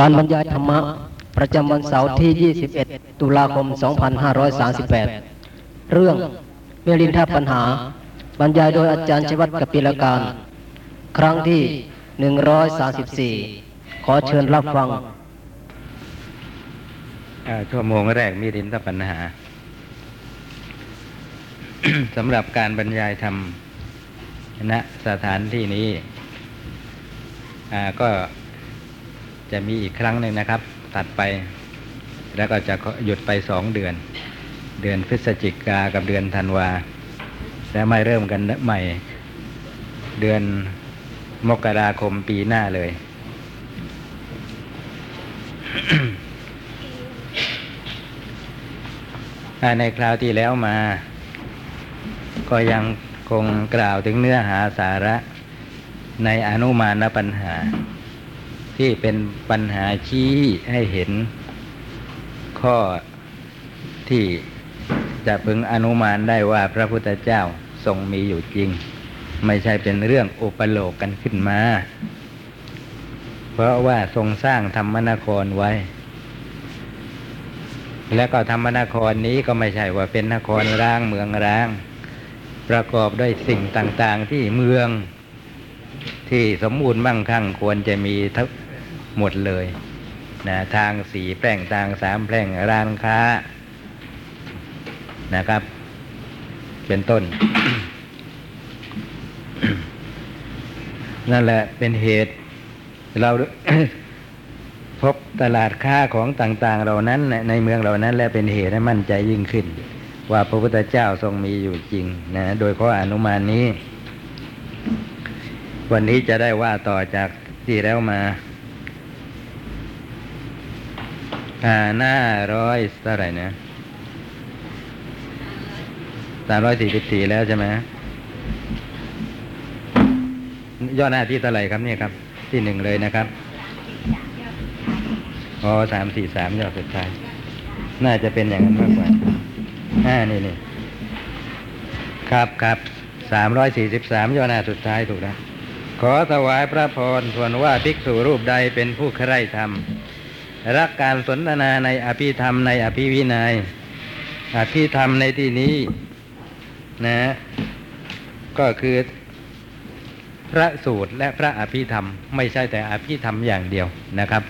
การบรรยายธรรมะ ประจำวันเสาร์ที่ 21 ตุลาคม 2538 เรื่องเมลินทปัญหา บรรยายโดยอาจารย์ชวัตกปิลการ ครั้งที่ 134 ขอเชิญรับฟังชั่วโมงแรกมีรินทปัญหาสำหรับการบรรยายธรรมณสถานที่นี้ก็ จะมีอีกครั้งหนึ่งนะครับ ตัดไป แล้วก็จะหยุดไปสองเดือน เดือนพฤศจิกากับเดือนธันวา แล้วไม่เริ่มกันใหม่ เดือนมกราคมปีหน้าเลย ในคราวที่แล้วมา ก็ยังคงกล่าวถึงเนื้อหาสาระในอนุมานปัญหา ที่เป็นปัญหาชี้ให้เห็นข้อที่จะพึงอนุมานได้ว่าพระพุทธเจ้าทรงมีอยู่จริง ไม่ใช่เป็นเรื่องอุปโลกกันขึ้นมา เพราะว่าทรงสร้างธรรมนครไว้ และก็ธรรมนครนี้ก็ไม่ใช่ว่าเป็นนครร้างเมืองร้าง ประกอบด้วยสิ่งต่าง ๆ ที่เมืองที่สมบูรณ์มั่งคั่งควรจะมีทั้ หมดเลยนะทางสีแปลงทางสามแปลงร้านค้านะครับ เป็นต้น นั่นแหละเป็นเหตุ เราพบตลาดค้าของต่าง ๆ เหล่านั้นในในเมืองเหล่านั้น และเป็นเหตุให้มั่นใจยิ่งขึ้น ว่าพระพุทธเจ้าทรงมีอยู่จริงนะโดยข้ออนุมานนี้ วันนี้จะได้ว่าต่อจากที่แล้วมา อ่าหน้าร้อยเท่าไหร่นะสามร้อยสี่สิบสี่แล้วใช่ไหมย่อหน้าที่เท่าไหร่ครับเนี่ยครับ ที่หนึ่งเลยนะครับอ๋อสามสี่สามยอดสุดท้าย น่าจะเป็นอย่างนั้นมากกว่าห้านี่นี่ครับครับสามร้อยสี่สิบสามยอดหน้าสุดท้ายถูกแล้วขอถวายพระพรส่วนว่าภิกษุรูปใดเป็นผู้ใคร่ธรรม รักการสนทนาในอภิธรรมในอภิวินัย อภิธรรมในที่นี้นะ ก็คือพระสูตรและพระอภิธรรม ไม่ใช่แต่อภิธรรมอย่างเดียวนะครับ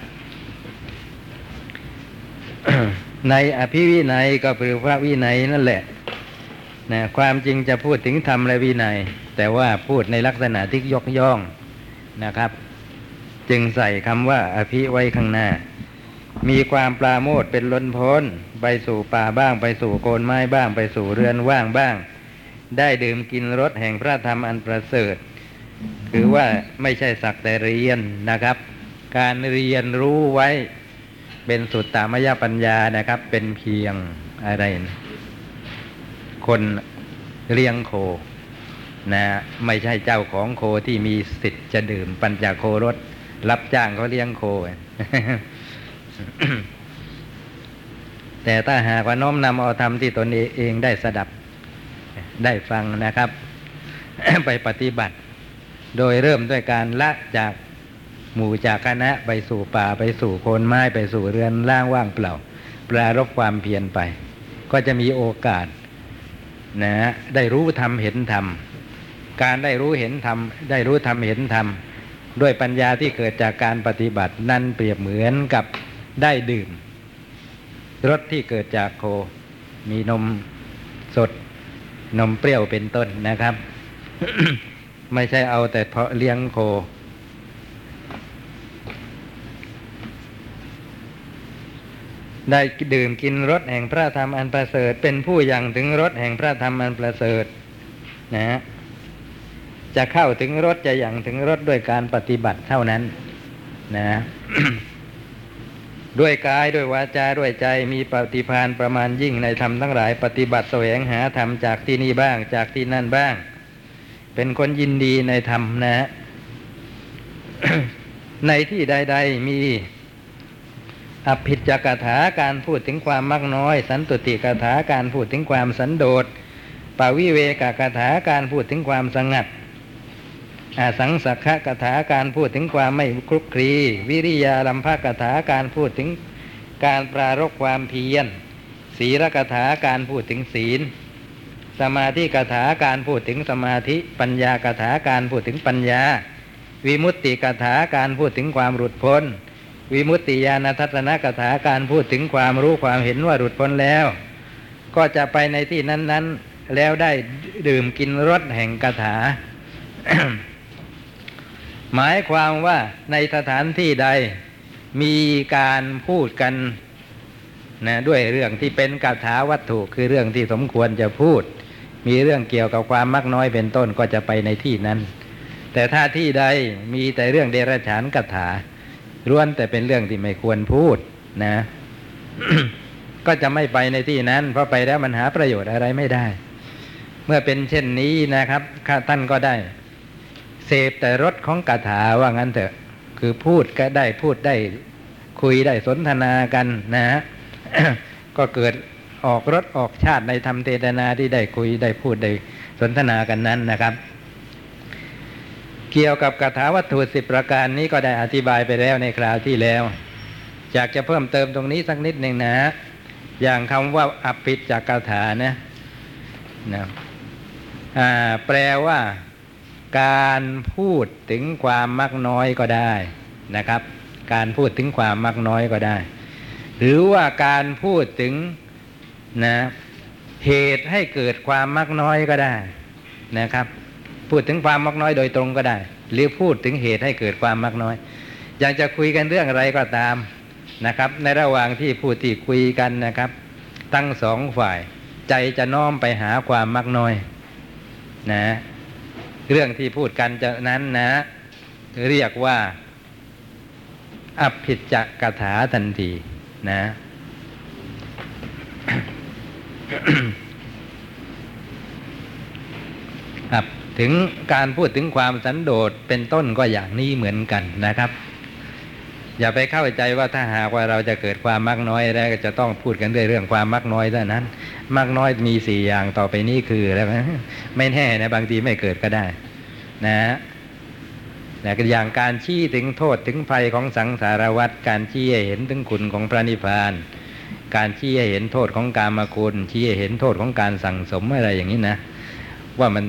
ในอภิวินัยก็คือพระวินัยนั่นแหละนะความจริงจะพูดถึงธรรมและวินัย แต่ว่าพูดในลักษณะที่ยกย่องนะครับ จึงใส่คำว่าอภิไว้ข้างหน้า มีความปราโมทเป็นล้นพ้น ไปสู่ป่าบ้างไปสู่โคนไม้บ้างไปสู่เรือนว่างบ้าง ได้ดื่มกินรสแห่งพระธรรมอันประเสริฐ คือว่าไม่ใช่สักแต่เรียนนะครับ การเรียนรู้ไว้เป็นสุดตามยปัญญานะครับ เป็นเพียงอะไรนะคนเลี้ยงโคนะไม่ใช่เจ้าของโคที่มีสิทธิ์จะดื่มปัญจโครสรับจ้างเขาเลี้ยงโค แต่ถ้าหากว่าน้อมนำเอาธรรมที่ตนเองได้สดับ ได้ฟังนะครับ ไปปฏิบัติ โดยเริ่มด้วยการละจากหมู่จากคณะไปสู่ป่าไปสู่โคนไม้ไปสู่เรือนล่างว่างเปล่าปรารบความเพียรไป ก็จะมีโอกาสนะได้รู้ธรรมเห็นธรรมการได้รู้เห็นธรรมได้รู้ธรรมเห็นธรรมด้วยปัญญาที่เกิดจากการปฏิบัตินั่นเปรียบเหมือนกับ ได้ดื่มรสที่เกิดจากโค มีนมสด นมเปรี้ยวเป็นต้นนะครับ ไม่ใช่เอาแต่เพาะเลี้ยงโค ได้ดื่มกินรสแห่งพระธรรมอันประเสริฐ เป็นผู้ยังถึงรสแห่งพระธรรมอันประเสริฐนะฮะจะเข้าถึงรสจะยังถึงรสด้วยการปฏิบัติเท่านั้น นะ ด้วยกายด้วยวาจาด้วยใจมีปฏิภาณประมาณยิ่งในธรรมทั้งหลายปฏิบัติแสวงหาธรรมจากที่นี่บ้างจากที่นั่นบ้าง เป็นคนยินดีในธรรมนะในที่ใด ๆ มีอภิจกถาการพูดถึงความมักน้อย สันตุติกถาการพูดถึงความสันโดษปวิเวกกถาการพูดถึงความสงัด สังสักขะกถาการพูดถึงความไม่คลุกคลีวิริยาลัมภกถาการพูดถึงการปรารบความเพียรศีลกถาการพูดถึงศีล สมาธิกถาการพูดถึงสมาธิ ปัญญากถาการพูดถึงปัญญา วิมุตติกถาการพูดถึงความหลุดพ้น วิมุตติญาณทัศนกถาการพูดถึงความรู้ความเห็นว่าหลุดพ้นแล้ว ก็จะไปในที่นั้น ๆ แล้วได้ดื่มกินรสแห่งคาถา หมายความว่าในสถานที่ใดมีการพูดกันนะด้วยเรื่องที่เป็นคาถาวัตถุคือเรื่องที่สมควรจะพูด มีเรื่องเกี่ยวกับความมักน้อยเป็นต้นก็จะไปในที่นั้น แต่ถ้าที่ใดมีแต่เรื่องเดรัจฉานคาถาล้วนแต่เป็นเรื่องที่ไม่ควรพูดนะ ก็จะไม่ไปในที่นั้น เพราะไปแล้วมันหาประโยชน์อะไรไม่ได้ เมื่อเป็นเช่นนี้นะครับท่านก็ได้ เสพแต่รสของคาถาว่างั้นเถอะ คือพูดก็ได้พูดได้ คุยได้สนทนากันนะฮะก็เกิดออกรสออกชาติในธรรมเทศนาที่ได้คุยได้พูดได้สนทนากันนั้นนะครับ เกี่ยวกับคาถาวัตถุสิบประการนี้ก็ได้อธิบายไปแล้วในคราวที่แล้วอยากจะเพิ่มเติมตรงนี้สักนิดหนึ่งนะฮะอย่างคำว่าอภิจากคาถานะนะแปลว่า การพูดถึงความมักน้อยก็ได้นะครับ การพูดถึงความมักน้อยก็ได้ หรือว่าการพูดถึงนะเหตุให้เกิดความมักน้อยก็ได้นะครับ พูดถึงความมักน้อยโดยตรงก็ได้ หรือพูดถึงเหตุให้เกิดความมักน้อย อยากจะคุยกันเรื่องอะไรก็ตามนะครับ ในระหว่างที่พูดที่คุยกันนะครับทั้งสองฝ่าย ใจจะน้อมไปหาความมักน้อยนะ เรื่องที่พูดกันจะนั้นนะ เรียกว่าอภิจักกถาทันทีนะ ครับถึงการพูดถึงความสันโดษเป็นต้นก็อย่างนี้เหมือนกันนะครับ อย่าไปเข้าใจว่าถ้าหากว่าเราจะเกิดความมักน้อยแล้วก็จะต้องพูดกันด้วยเรื่องความมักน้อยเท่านั้น มักน้อยมีสี่อย่างต่อไปนี้คือแล้วนะไม่แน่นะบางทีไม่เกิดก็ได้ นะฮะแต่อย่างการชี้ถึงโทษถึงภัยของสังสารวัฏการชี้ให้เห็นถึงคุณของพระนิพพาน การชี้ให้เห็นโทษของการมาคุณชี้ให้เห็นโทษของการสั่งสมอะไรอย่างนี้นะ ว่ามัน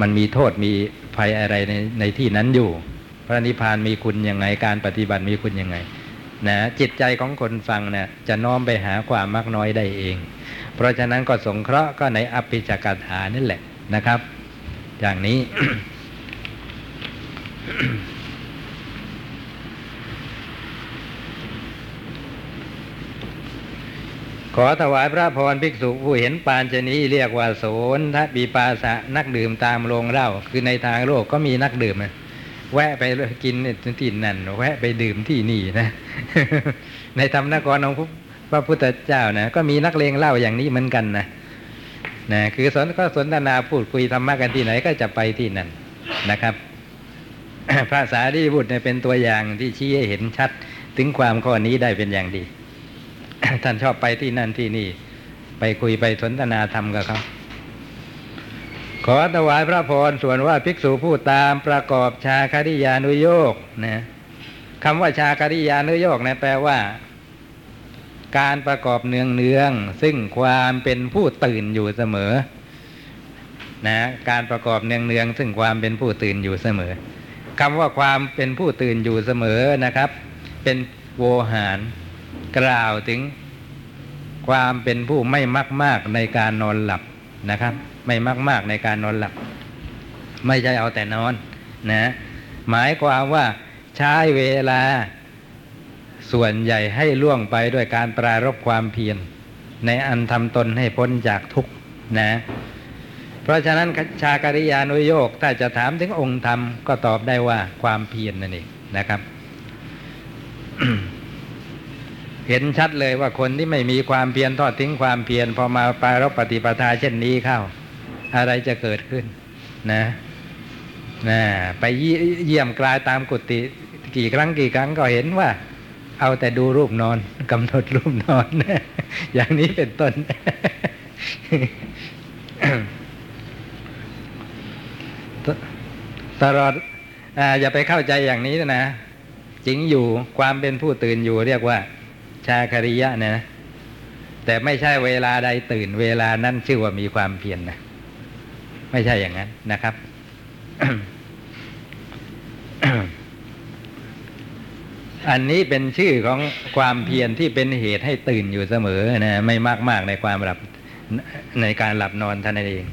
มันมีโทษมีภัยอะไรในในที่นั้นอยู่ ระนิพพานมีคุณยังไงการปฏิบัติมีคุณยังไงนะจิตใจของคนฟังนะจะน้อมไปหาความมากน้อยได้เอง เพราะฉะนั้นก็สงเคราะห์ก็ในอภิจักถานั่แหละนะครับ อย่างนี้ ขอถวายพระพรภิกษุผู้เห็นปานชนีเรียกว่าโสนทบีปาสะนักดื่มตามโรงเล้าคือในทางโลกก็มีนักดื่มนะ แวะไปกินที่นั่น แวะไปดื่มที่นี่นะ ในธรรมนครของพระพุทธเจ้านะก็มีนักเลงเหล้าอย่างนี้เหมือนกันนะนะคือสนก็สนทนาพูดคุยธรรมะกันที่ไหนก็จะไปที่นั่นนะครับพระสารีบุตรเนี่ยเป็นตัวอย่างที่ชี้ให้เห็นชัด ถึงความข้อนี้ได้เป็นอย่างดี ท่านชอบไปที่นั่นที่นี่ ไปคุยไปสนทนาธรรมกับเขา ขอถวายพระพรส่วนว่าภิกษุผู้ตามประกอบชาคริยานุโยกนะคำว่าชาคริยานุโยกนะแปลว่า การประกอบเนืองเนืองซึ่งความเป็นผู้ตื่นอยู่เสมอ นะการประกอบเนืองเนืองซึ่งความเป็นผู้ตื่นอยู่เสมอคำว่าความเป็นผู้ตื่นอยู่เสมอนะครับ เป็นโวหาร กล่าวถึง ความเป็นผู้ไม่มากมากในการนอนหลับนะครับ ไม่มากมากในการนอนหลับ ไม่ใช่เอาแต่นอนนะ หมายความว่าใช้เวลาส่วนใหญ่ให้ล่วงไปด้วยการปรารบความเพียรในอันทำตนให้พ้นจากทุกข์นะ เพราะฉะนั้นชาการิยานุโยกถ้าจะถามถึงองค์ธรรมก็ตอบได้ว่าความเพียรนนั่นเองนะครับ เห็นชัดเลยว่าคนที่ไม่มีความเพียรทอดทิ้งความเพียรพอมาปรารบปฏิปทาเช่นนี้เข้า อะไรจะเกิดขึ้น นะนะไปเยี่ยมกลายตามกุฏิกี่ครั้งกี่ครั้งก็เห็นว่า เอาแต่ดูรูปนอนกำหนดรูปนอน อย่างนี้เป็นต้น ตลอดออย่าไปเข้าใจอย่างนี้นะจริงอยู่ความเป็นผู้ตื่นอยู่เรียกว่า ชาคริยะเนี่ยนะแต่ไม่ใช่เวลาใดตื่น เวลานั้นชื่อว่ามีความเพียรนนะ ไม่ใช่อย่างนั้นนะครับอันนี้เป็นชื่อของความเพียรที่เป็นเหตุให้ตื่นอยู่เสมอนะไม่มากมากในความหลับในการหลับนอนท่านเอง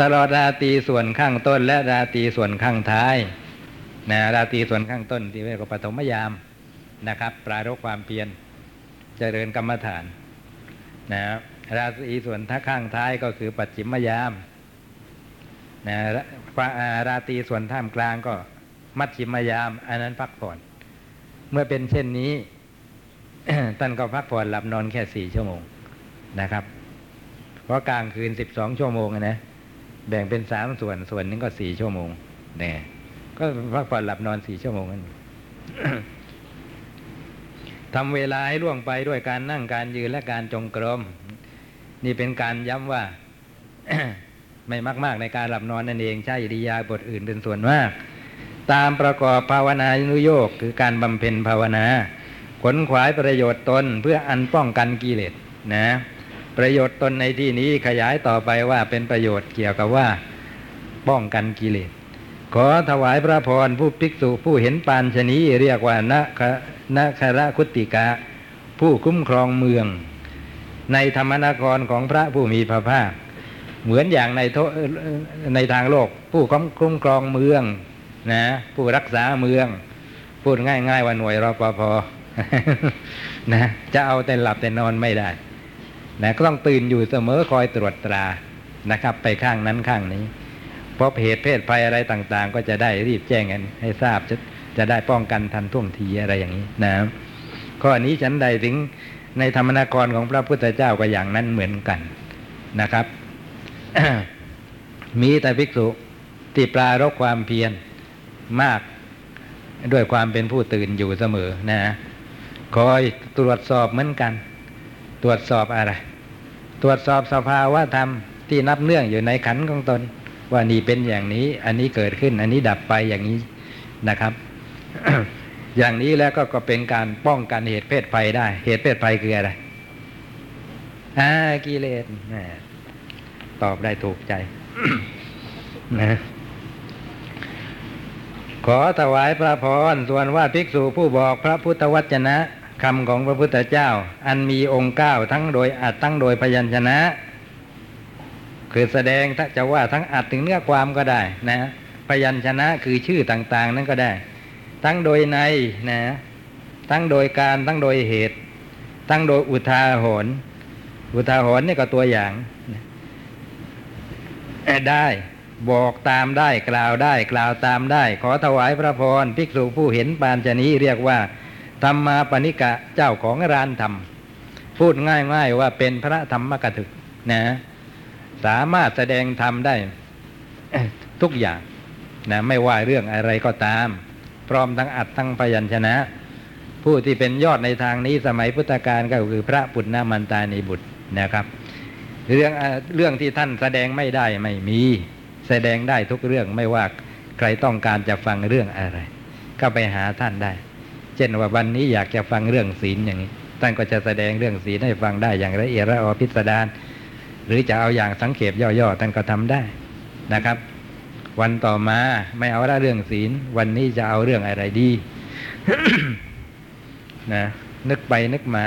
ตลอดราตรีส่วนข้างต้น และราตรีส่วนข้างท้ายนะราตรีส่วนข้างต้น ที่เรียกว่าปฐมยามนะครับ ปรารภความเพียรเจริญกรรมฐานนะราตรีส่วนท่าข้างท้ายก็คือปัจฉิมยาม นะราตรีส่วนท่ามกลางก็มัชชิมยาม อันนั้นพักผ่อน เมื่อเป็นเช่นนี้ท่านก็พักผ่อนหลับนอนแค่สี่ชั่วโมงนะครับ เพราะกลางคืนสิบสองชั่วโมงอะนะแบ่งเป็นสามส่วนส่วนหนึงก็สี่ชั่วโมงเนี่ยก็พักผ่อนหลับนอนสี่ชั่วโมงนั่นทำเวลาให้ล่วงไปด้วยการนั่งการยืนและการจงกรมนี่เป็นการย้ำว่า ไม่มาก ๆ ในการหลับนอนนั่นเองใช่อิริยาบถอื่นเป็นส่วนมาก ตามประกอบภาวนานุโยกคือการบำเพ็ญภาวนาขนขวายประโยชน์ตนเพื่ออันป้องกันกิเลสนะประโยชน์ตนในที่นี้ขยายต่อไปว่าเป็นประโยชน์เกี่ยวกับว่าป้องกันกิเลสขอถวายพระพรผู้ภิกษุผู้เห็นปานชนีเรียกว่านาคนาคระคุติกะ ผู้คุ้มครองเมือง ในธรรมนครของพระผู้มีพระภาค เหมือนอย่างในในทางโลก ผู้คุ้มครองเมืองนะผู้รักษาเมือง พูดง่ายๆว่าหน่วยรปภนะจะเอาแต่หลับแต่นอนไม่ได้นะก็ต้องตื่นอยู่เสมอคอยตรวจตรานะครับ ไปข้างนั้นข้างนี้พบเหตุเพศภัยอะไรต่าง ๆ ก็จะได้รีบแจ้งกันให้ทราบจะจะได้ป้องกันทันท่วงทีอะไรอย่างนี้นะข้อนี้ฉันใดถึงในธรรมนครของพระพุทธเจ้าก็อย่างนั้นเหมือนกันนะครับ มีแต่ภิกษุที่ปรารบความเพียรมากด้วยความเป็นผู้ตื่นอยู่เสมอนะคอยตรวจสอบเหมือนกัน ตรวจสอบอะไร ตรวจสอบสภาวะธรรมที่นับเนื่องอยู่ในขันของตน ว่านี่เป็นอย่างนี้ อันนี้เกิดขึ้น อันนี้ดับไปอย่างนี้นะครับ อย่างนี้แล้วก็ก็เป็นการป้องกันเหตุเพศภัยได้ เหตุเพศภัยคืออะไรอ่ากิเลสน ตอบได้ถูกใจนะขอถวายพระพรส่วนว่าภิกษุผู้บอกพระพุทธวจนะคำของพระพุทธเจ้า อันมีองค์เก้าทั้งโดยอัดทั้งโดยพยัญชนะ คือแสดงถ้าจะว่าทั้งอัดถึงเนื้อความก็ได้นะ พยัญชนะคือชื่อต่าง ๆ นั้นก็ได้ ทั้งโดยในนะ ทั้งโดยการทั้งโดยเหตุ ทั้งโดยอุทาหรณ์อุทาหรณ์นี่ก็ตัวอย่าง ได้บอกตามได้กล่าวได้กล่าวตามได้ ขอถวายพระพรภิกษุผู้เห็นปานชนี้เรียกว่าธรรมาปณิกะเจ้าของรานธรรม พูดง่ายๆว่าเป็นพระธรรมกถึกนะสามารถแสดงธรรมได้ทุกอย่างนะไม่ว่าเรื่องอะไรก็ตาม พร้อมทั้งอัดทั้งพยัญชนะ ผู้ที่เป็นยอดในทางนี้สมัยพุทธกาลก็คือพระปุณณมันตานีบุตรนะครับ เรื่องเรื่องที่ท่านแสดงไม่ได้ไม่มี แสดงได้ทุกเรื่องไม่ว่าใครต้องการจะฟังเรื่องอะไร ก็ไปหาท่านได้ เช่นว่าวันนี้อยากจะฟังเรื่องศีลอย่างนี้ท่านก็จะแสดงเรื่องศีลให้ฟังได้อย่างละเอียดละออพิสดารหรือจะเอาอย่างสังเขปย่อๆท่านก็ทำได้นะครับ วันต่อมาไม่เอาละเรื่องศีล วันนี้จะเอาเรื่องอะไรดีนะนึกไปนึกมา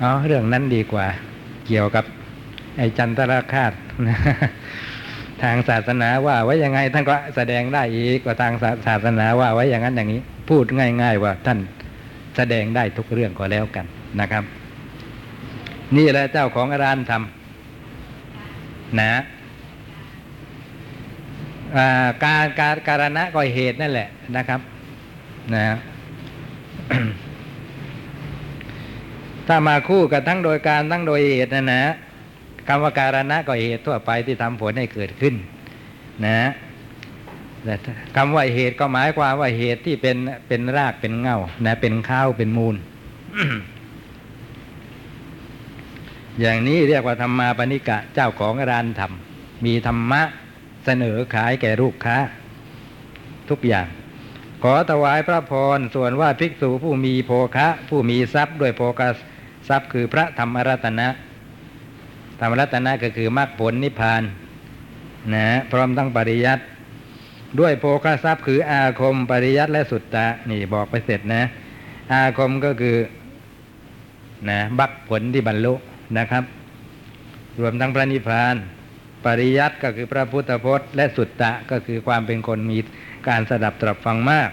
เอาเรื่องนั้นดีกว่า เกี่ยวกับ ไอ้จันทราคาตทางศาสนาว่าไว้ยังไงท่านก็แสดงได้อีกว่าทางศาสนาว่าไว้อย่างนั้นอย่างนี้ พูดง่าย ๆ ว่าท่านแสดงได้ทุกเรื่องก็แล้วกันนะครับ นี่แหละเจ้าของร้านทำนะการการการณะก็เหตุนั่นแหละนะครับนะถ้ามาคู่กับทั้งโดยการทั้งโดยเหตุนะนะ คำว่าการณะก็เหตุทั่วไปที่ทำผลให้เกิดขึ้นนะแต่คำว่าเหตุก็หมายความว่าเหตุที่เป็นเป็นรากเป็นเงานะเป็นข้าวเป็นมูล อย่างนี้เรียกว่าธรรมาปณิกะเจ้าของร้านธรรม มีธรรมะเสนอขายแก่ลูกค้า ทุกอย่าง ขอถวายพระพรส่วนว่าภิกษุผู้มีโภคะ ผู้มีทรัพย์ด้วยโภคทรัพย์คือพระธรรมรัตนะ ธรรมรัตนะก็คือมรรคผลนิพพานนะพร้อมทั้งปริยัติด้วยโภคทรัพย์คืออาคมปริยัติและสุตตะนี่บอกไปเสร็จนะ อาคมก็คือนะบักผลที่บรรลุนะครับ รวมทั้งพระนิพพาน ปริยัติก็คือพระพุทธพจน์ และสุตตะก็คือความเป็นคนมีการสดับตรับฟังมาก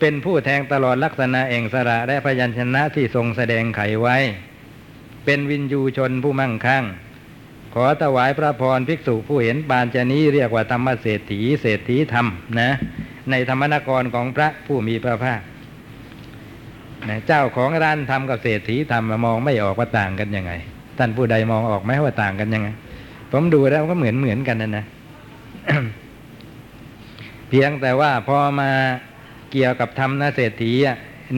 เป็นผู้แทงตลอดลักษณะเองสระและพยัญชนะที่ทรงแสดงไขไว้ เป็นวินยูชนผู้มั่งคั่ง ขอถวายพระพรภิกษุผู้เห็นปานจนี้เรียกว่าธรรมเศรษฐีเศรษฐีธรรมนะ ในธรรมนครของพระผู้มีพระภาคนะเจ้าของร้านทำกับเศรษฐีทำมองไม่ออกว่าต่างกันยังไง ท่านผู้ใดมองออกไหมว่าต่างกันยังไง ผมดูแล้วก็เหมือนเหมือนกันนะนะ เพียงแต่ว่าพอมาเกี่ยวกับธรรมนะเศรษฐี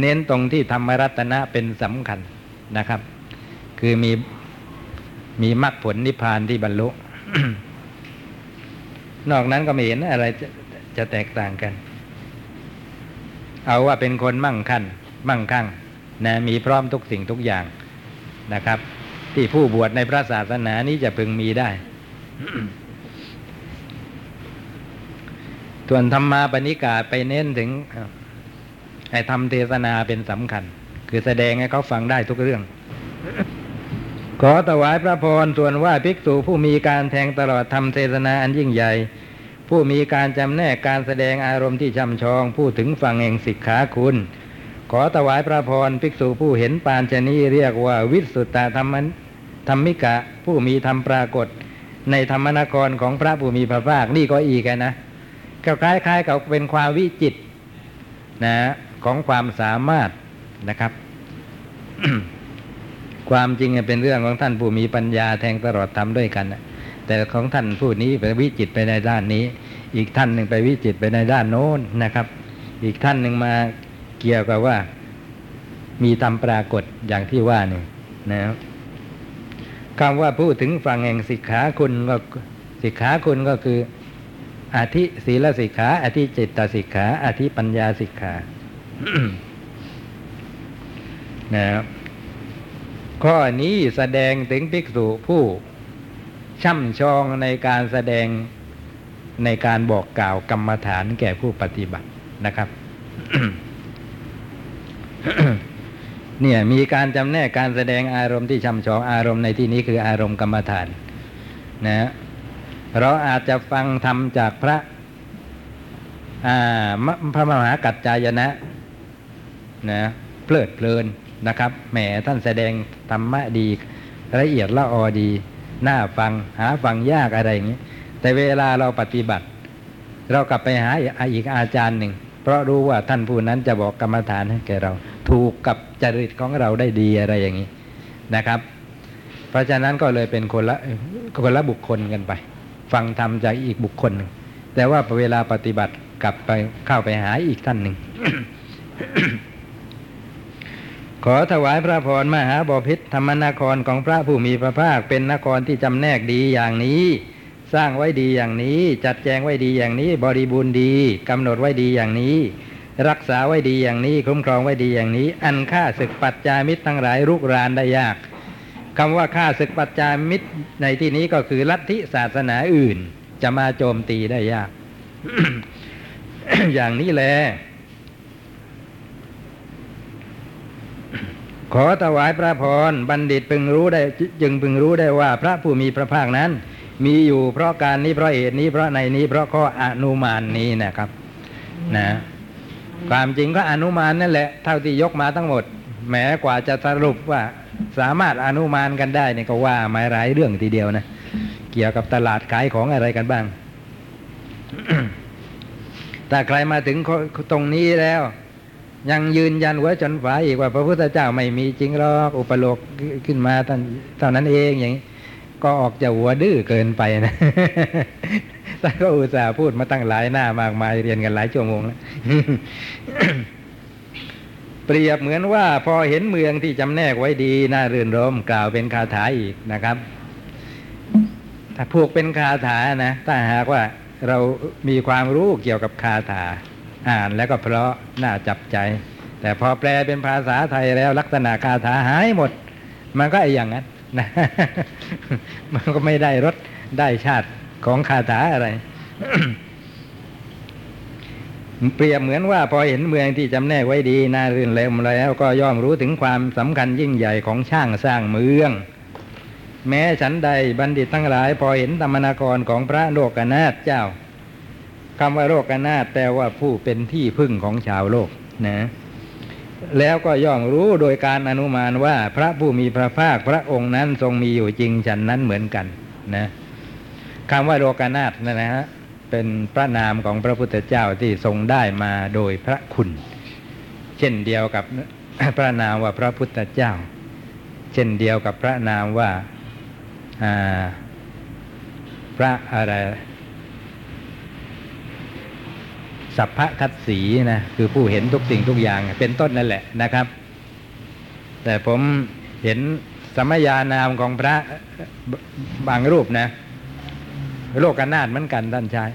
เน้นตรงที่ธรรมรัตนะเป็นสำคัญนะครับ คือมีมีมรรคผลนิพพานที่บรรลุ นอกนั้นก็ไม่เห็นอะไรจะจะแตกต่างกัน เอาว่าเป็นคนมั่งคั่งมั่งคั่งนะมีพร้อมทุกสิ่งทุกอย่างนะครับ ที่ผู้บวชในพระศาสนานี้จะพึงมีได้ส่วนธรรมาปณิกาไปเน้นถึงเอ่อไอ้ทำเทศนาเป็นสำคัญ คือแสดงให้เขาฟังได้ทุกเรื่อง ขอถวายพระพรส่วนว่าภิกษุผู้มีการแทงตลอดทำเทศนาอันยิ่งใหญ่ ผู้มีการจำแนกการแสดงอารมณ์ที่ช่ำชอง ผู้ถึงฝั่งแห่งสิกขาคุณ ขอถวายพระพรภิกษุผู้เห็นปานชนีเรียกว่าวิสุตตธรรมธรรมิกะ ผู้มีธรรมปรากฏ ในธรรมนครของพระผู้มีพระภาคนี่ก็อีกนะก็คล้ายๆกับเป็นความวิจิตนะของความสามารถนะครับ ความจริงเป็นเรื่องของท่านผู้มีปัญญาแทงตลอดทำด้วยกันนะแต่ของท่านผู้นี้ไปวิจิตไปในด้านนี้ อีกท่านหนึ่งไปวิจิตไปในด้านโน้นนะครับ อีกท่านหนึ่งมาเกี่ยวกับว่า มีธรรมปรากฏอย่างที่ว่านี่นะครับคำว่าพูดถึงฝั่งแห่งสิกขาคุณก็สิกขาคุณก็คืออาทิศีลสิกขาอาทิจิตตสิกขาอาทิปัญญาสิกขานะครับ ข้อนี้แสดงถึงภิกษุผู้ช่ำชองในการแสดงในการบอกกล่าวกรรมฐานแก่ผู้ปฏิบัตินะครับ เนี่ยมีการจำแนกการแสดงอารมณ์ที่ช่ำชองอารมณ์ในที่นี้คืออารมณ์กรรมฐานนะเราอาจจะฟังธรรมจากพระพระมหากัจจายนะนะเพลิดเพลิน นะครับแหมท่านแสดงธรรมะดี ละเอียดละออดีน่าฟังหาฟังยากอะไรอย่างนี้ แต่เวลาเราปฏิบัติ เรากลับไปหาอีกอาจารย์หนึ่ง เพราะรู้ว่าท่านผู้นั้นจะบอกกรรมฐานให้แก่เรา ถูกกับจริตของเราได้ดีอะไรอย่างนี้นะครับ เพราะฉะนั้นก็เลยเป็นคนละคนละบุคคลกันไป ฟังธรรมจากอีกบุคคลหนึ่งแต่ว่าเวลาปฏิบัติกลับไปเข้าไปหาอีกท่านหนึ่ง ขอถวายพระพรมหาบพิษธรรมนครของพระผู้มีพระภาคเป็นนครที่จำแนกดีอย่างนี้ สร้างไว้ดีอย่างนี้ จัดแจงไว้ดีอย่างนี้ บริบูรณ์ดีกำหนดไว้ดีอย่างนี้ รักษาไว้ดีอย่างนี้ คุ้มครองไว้ดีอย่างนี้ อันฆ่าศึกปัจจามิตรทั้งหลายรุกรานได้ยากคำว่าฆ่าศึกปัจจามิตรในที่นี้ก็คือลัทธิศาสนาอื่น จะมาโจมตีได้ยาก อย่างนี้แหละ ขอถวายพระพรบัณฑิตพึงรู้ได้จึงพึงรู้ได้ว่าพระผู้มีพระภาคนั้น มีอยู่เพราะการนี้เพราะเหตุนี้เพราะในนี้ เพราะข้ออนุมานนี้นะครับนะความจริงก็อนุมานนั่นแหละเท่าที่ยกมาทั้งหมดแม้กว่าจะสรุปว่าสามารถอนุมานกันได้เนี่ยก็ว่าหมายหลายเรื่องทีเดียวนะ เกี่ยวกับตลาดขายของอะไรกันบ้างถ้าใครมาถึงตรงนี้แล้ว ยังยืนยันไว้จนฝาอีกว่าพระพุทธเจ้าไม่มีจริงหรอกอุปโลกขึ้นมาท่านเท่านั้นเองอย่างนี้ก็ออกจะหัวดื้อเกินไปนะท่านก็อุตส่าห์พูดมาตั้งหลายหน้ามากมายเรียนกันหลายชั่วโมงแล้วเปรียบเหมือนว่าพอเห็นเมืองที่จำแนกไว้ดีน่ารื่นรมกล่าวเป็นคาถาอีกนะครับ ถ้าพวกเป็นคาถานะถ้าหากว่าเรามีความรู้เกี่ยวกับคาถา อ่านแล้วก็เพราะน่าจับใจ แต่พอแปลเป็นภาษาไทยแล้วลักษณะคาถาหายหมด มันก็ไออย่างนั้นนะมันก็ไม่ได้รสได้ชาติของคาถาอะไรเปรียบเหมือนว่าพอเห็นเมืองที่จำแนกไว้ดีน่ารื่นเริงแล้วก็ย่อมรู้ถึงความสำคัญยิ่งใหญ่ของช่างสร้างเมือง แม้ฉันใดบัณฑิตทั้งหลาย พอเห็นธรรมนากรของพระโลกนาถเจ้า คำว่าโลกนาถแปลว่าผู้เป็นที่พึ่งของชาวโลกนะ แล้วก็ย่อมรู้โดยการอนุมานว่าพระผู้มีพระภาคพระองค์นั้นทรงมีอยู่จริงฉันนั้นเหมือนกันนะคำว่าโลกนาถนั่นนะฮะเป็นพระนามของพระพุทธเจ้าที่ทรงได้มาโดยพระคุณ เช่นเดียวกับพระนามว่าพระพุทธเจ้า เช่นเดียวกับพระนามว่าอ่าพระอะไร สัพพะทัตสีนะคือผู้เห็นทุกสิ่งทุกอย่างเป็นต้นนั่นแหละนะครับ แต่ผมเห็นสมญานามของพระบางรูปนะ โลกนาถเหมือนกันท่านใชาย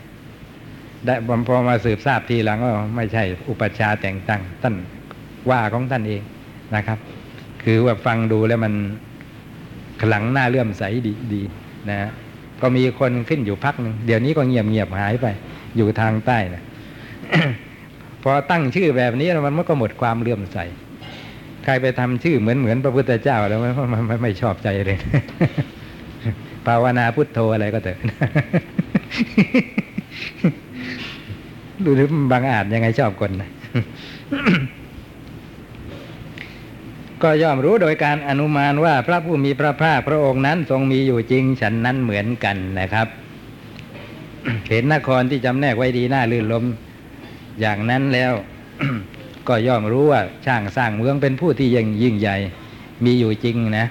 ได้ผมพอมาสืบทราบทีหลังว่าไม่ใช่อุปชาแต่งตั้ง ท่านว่าของท่านเองนะครับ คือว่าฟังดูแล้วมันขลังหน้าเลื่อมใสดีดีนะฮะก็มีคนขึ้นอยู่พักหนึ่งเดี๋ยวนี้ก็เงียบเงียบหายไป อยู่ทางใต้นะ พอตั้งชื่อแบบนี้มันก็หมดความเลื่อมใสใครไปทำชื่อเหมือนเหมือนพระพุทธเจ้าแล้วมันมันไม่ชอบใจเลยภาวนาพุทโธอะไรก็เถอะดูหรือบางอาจยังไงชอบคนนะก็ย่อมรู้โดยการอนุมานว่าพระผู้มีพระภาคพระองค์นั้นทรงมีอยู่จริงฉันนั้นเหมือนกันนะครับ เห็นนครที่จำแนกไว้ดีน่าลื่นลม อย่างนั้นแล้ว ก็ย่อมรู้ว่าช่างสร้างเมืองเป็นผู้ที่ยิ่งยิ่งใหญ่ มีอยู่จริงนะ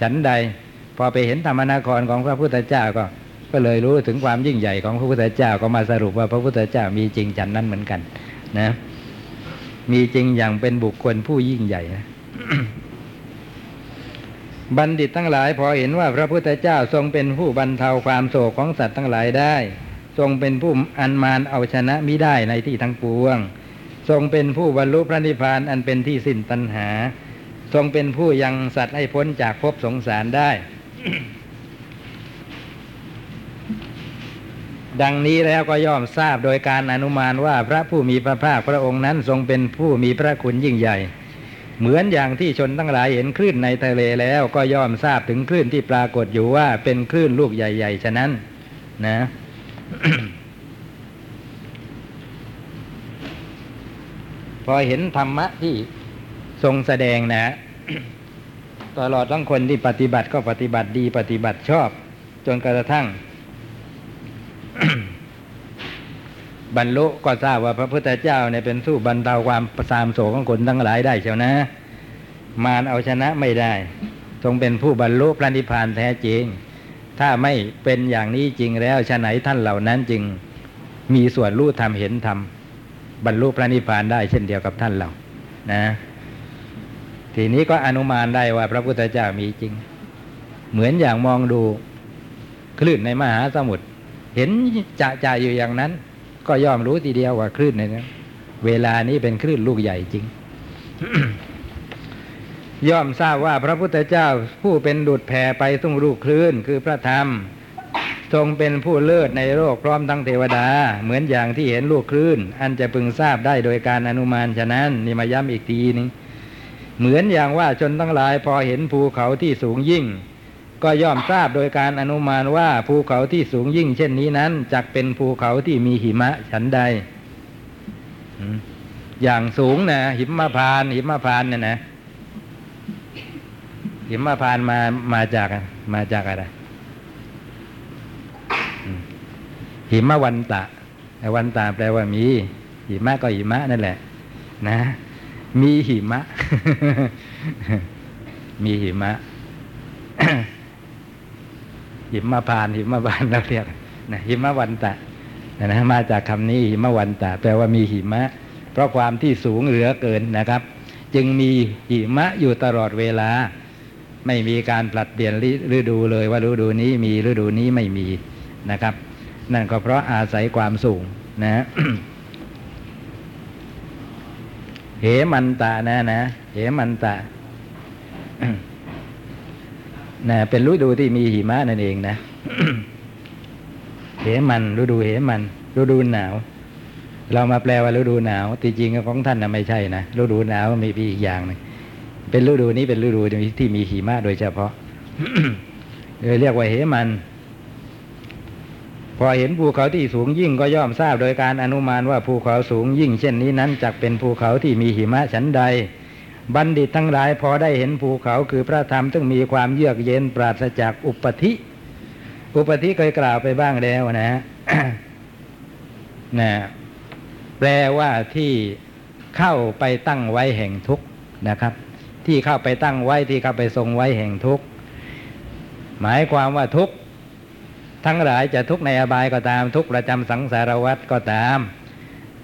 ฉันใดพอไปเห็นธรรมนครของพระพุทธเจ้าก็ก็เลยรู้ถึงความยิ่งใหญ่ของพระพุทธเจ้าก็มาสรุปว่าพระพุทธเจ้ามีจริงฉันนั้นเหมือนกัน นะ มีจริงอย่างเป็นบุคคลผู้ยิ่งใหญ่นะบัณฑิตทั้งหลายพอเห็นว่าพระพุทธเจ้าทรงเป็นผู้บรรเทาความโศกของสัตว์ทั้งหลายได้ ทรงเป็นผู้อันมารเอาชนะมิได้ในที่ทั้งปวง ทรงเป็นผู้บรรลุพระนิพพานอันเป็นที่สิ้นตัณหา ทรงเป็นผู้ยังสัตว์ให้พ้นจากภพสงสารได้ ดังนี้แล้วก็ย่อมทราบโดยการอนุมานว่าพระผู้มีพระภาคพระองค์นั้นทรงเป็นผู้มีพระคุณยิ่งใหญ่ เหมือนอย่างที่ชนทั้งหลายเห็นคลื่นในทะเลแล้วก็ย่อมทราบถึงคลื่นที่ปรากฏอยู่ว่าเป็นคลื่นลูกใหญ่ ๆ ฉะนั้น นะ พอเห็นธรรมะที่ทรงแสดงนะตลอดทั้งคนที่ปฏิบัติก็ปฏิบัติดีปฏิบัติชอบ จนกระทั่ง บรรลุก็ทราบว่าพระพุทธเจ้าเนี่ยเป็นสู้บรรเทาความประสามโศกของคนทั้งหลายได้เชียวนะ มารเอาชนะไม่ได้ ทรงเป็นผู้บรรลุพระนิพพานแท้จริง ถ้าไม่เป็นอย่างนี้จริงแล้วฉะไหนท่านเหล่านั้นจึงมีส่วนรู้ธรรมเห็นธรรมบรรลุพระนิพพานได้เช่นเดียวกับท่านเรานะ ทีนี้ก็อนุมานได้ว่าพระพุทธเจ้ามีจริง เหมือนอย่างมองดูคลื่นในมหาสมุทรเห็นจะจะอยู่อย่างนั้น ก็ย่อมรู้ทีเดียวว่าคลื่นในนั้นเวลานี้เป็นคลื่นลูกใหญ่จริง ย่อมทราบว่าพระพุทธเจ้าผู้เป็นดุจแผ่ไปสุ่งลูกคลื่นคือพระธรรม ทรงเป็นผู้เลิศในโลกพร้อมทั้งเทวดา เหมือนอย่างที่เห็นลูกคลื่น อันจะพึงทราบได้โดยการอนุมานฉะนั้นนี่มาย้ำอีกทีนึงเหมือนอย่างว่าชนทั้งหลายพอเห็นภูเขาที่สูงยิ่ง ก็ย่อมทราบโดยการอนุมานว่าภูเขาที่สูงยิ่ง เช่นนี้นั้นจักเป็นภูเขาที่มีหิมะฉันใด อย่างสูงนะหิมะพานหิมะพานเนี่ยนะ หิมพานมามาจากมาจากอะไรหิมะวันตะวันตะแปลว่ามี หิมะก็หิมะนั่นแหละ นะ มีหิมะ มีหิมะ หิมะพานหิมะพานเราเรียกนะหิมะวันตะนะมาจากคำนี้หิมะวันตะแปลว่ามีหิมะ เพราะความที่สูงเหลือเกินนะครับ จึงมีหิมะอยู่ตลอดเวลา ไม่มีการผลัดเปลี่ยนฤดูเลยว่าฤดูนี้มีฤดูนี้ไม่มีนะครับ นั่นก็เพราะอาศัยความสูงนะเหมันตะนะนะเหมันตะนะเป็นฤดูที่มีหิมะนั่นเองนะเหมันฤดูเหมันฤดูหนาว เรามาแปลว่าฤดูหนาวที่จริงของท่านนะไม่ใช่นะฤดูหนาวมีอีกอย่างหนึง เป็นฤดูนี้เป็นฤดูที่มีหิมะโดยเฉพาะเลยเรียกว่าเหมัน พอเห็นภูเขาที่สูงยิ่งก็ย่อมทราบโดยการอนุมานว่าภูเขาสูงยิ่ง เช่นนี้นั้นจักเป็นภูเขาที่มีหิมะฉันใด บัณฑิตทั้งหลายพอได้เห็นภูเขาคือพระธรรมซึ่งมีความเยือกเย็นปราศจากอุปธิ อุปธิเคยกล่าวไปบ้างแล้วนะฮะนะแปลว่าที่เข้าไปตั้งไว้แห่งทุกข์นะครับ ที่เข้าไปตั้งไว้ที่เข้าไปทรงไว้แห่งทุกข์หมายความว่าทุกข์ทั้งหลายจะทุกข์ในอบายก็ตามทุกข์ประจำสังสารวัฏก็ตาม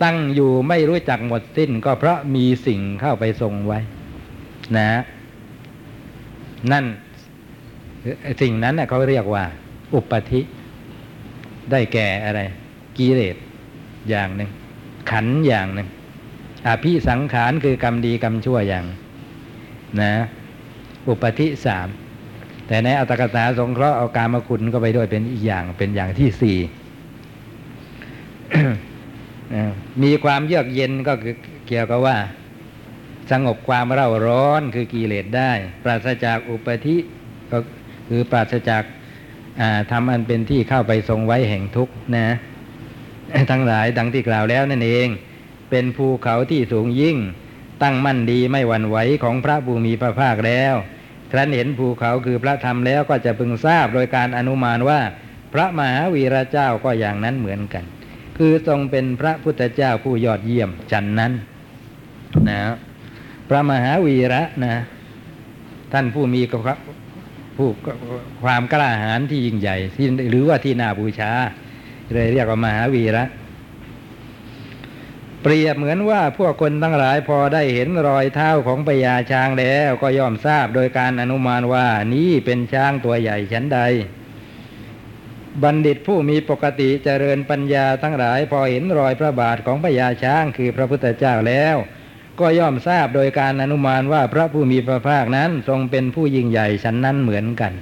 ตั้งอยู่ไม่รู้จักหมดสิ้น ก็เพราะมีสิ่งเข้าไปทรงไว้ นะ นั่นสิ่งนั้นเขาเรียกว่า อุปธิ ได้แก่อะไร กิเลสอย่างหนึ่งขันอย่างหนึ่งอภิสังขารคือกรรมดีกรรมชั่วอย่าง นะอุปธิสามแต่ในอัตกถาสงเคราะห์เอาการมาคุณก็ไปด้วยเป็นอีกอย่างเป็นอย่างที่สี่มีความเยือกเย็นก็คือเกี่ยวกับว่า สงบความเร่าร้อนคือกิเลสได้ ปราศจากอุปธิก็คือปราศจากทำอันเป็นที่เข้าไปทรงไว้แห่งทุกข์นะ ทั้งหลายดังที่กล่าวแล้วนั่นเอง เป็นภูเขาที่สูงยิ่ง ตั้งมั่นดีไม่หวั่นไหวของพระภูมิพระภาคแล้ว ครั้นเห็นภูเขาคือพระธรรมแล้วก็จะพึงทราบโดยการอนุมานว่า พระมหาวีระเจ้าก็อย่างนั้นเหมือนกัน คือทรงเป็นพระพุทธเจ้าผู้ยอดเยี่ยมจันนั้นนะพระมหาวีระนะท่านผู้มีผู้ความกล้าหาญที่ยิ่งใหญ่ที่หรือว่าที่น่าบูชาเลยเรียกว่ามหาวีระ เปรียบเหมือนว่าพวกคนทั้งหลายพอได้เห็นรอยเท้าของพญาช้างแล้วก็ย่อมทราบโดยการอนุมานว่านี้เป็นช้างตัวใหญ่ชั้นใด บัณฑิตผู้มีปกติเจริญปัญญาทั้งหลายพอเห็นรอยพระบาทของพญาช้างคือพระพุทธเจ้าแล้ว ก็ย่อมทราบโดยการอนุมานว่าพระผู้มีพระภาคนั้นทรงเป็นผู้ยิ่งใหญ่ชั้นนั้นเหมือนกัน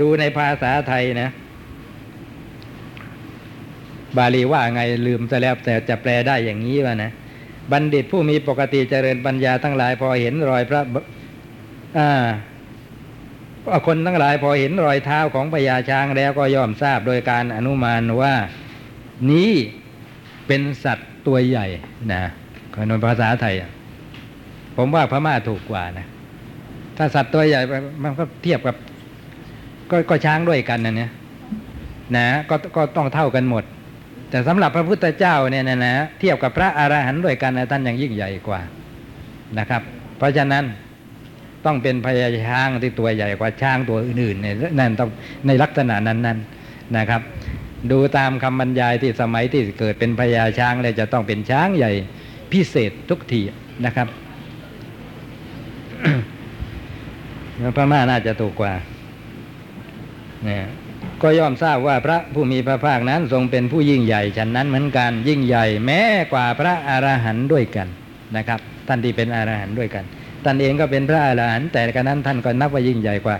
ดูในภาษาไทยนะ บาลีว่าไงลืมซะแล้วแต่จะแปลได้อย่างนี้ว่านะบัณฑิตผู้มีปกติเจริญปัญญาทั้งหลาย พอเห็นรอยพระอ่าคนทั้งหลายพอเห็นรอยเท้าของพญาช้างแล้วก็ย่อมทราบโดยการอนุมานว่านี้เป็นสัตว์ตัวใหญ่นะในภาษาไทย ผมว่าพม่าถูกกว่านะ ถ้าสัตว์ตัวใหญ่มันก็เทียบกับ ก็ก็ช้างด้วยกันนะเนี่ยนะก็ก็ต้องเท่ากันหมด แต่สำหรับพระพุทธเจ้าเนี่ยนะนะเทียบกับพระอรหันต์ด้วยกันท่านยังยิ่งใหญ่กว่านะครับ เพราะฉะนั้นต้องเป็นพญาช้างที่ตัวใหญ่กว่าช้างตัวอื่นๆเนี่ยนั่นต้องในลักษณะนั้นๆนนะครับ ดูตามคำบรรยายที่สมัยที่เกิดเป็นพญาช้างเลยจะต้องเป็นช้างใหญ่พิเศษทุกทีนะครับพระม่าน่าจะถูกกว่าเนี่ย ก็ย่อมทราบว่าพระผู้มีพระภาคนั้นทรงเป็นผู้ยิ่งใหญ่ฉันนั้นเหมือนกันยิ่งใหญ่แม้กว่าพระอรหันต์ด้วยกันนะครับ ท่านที่เป็นอรหันต์ด้วยกันท่านเองก็เป็นพระอรหันต์แต่กระนั้นท่านก็นับว่ายิ่งใหญ่กว่า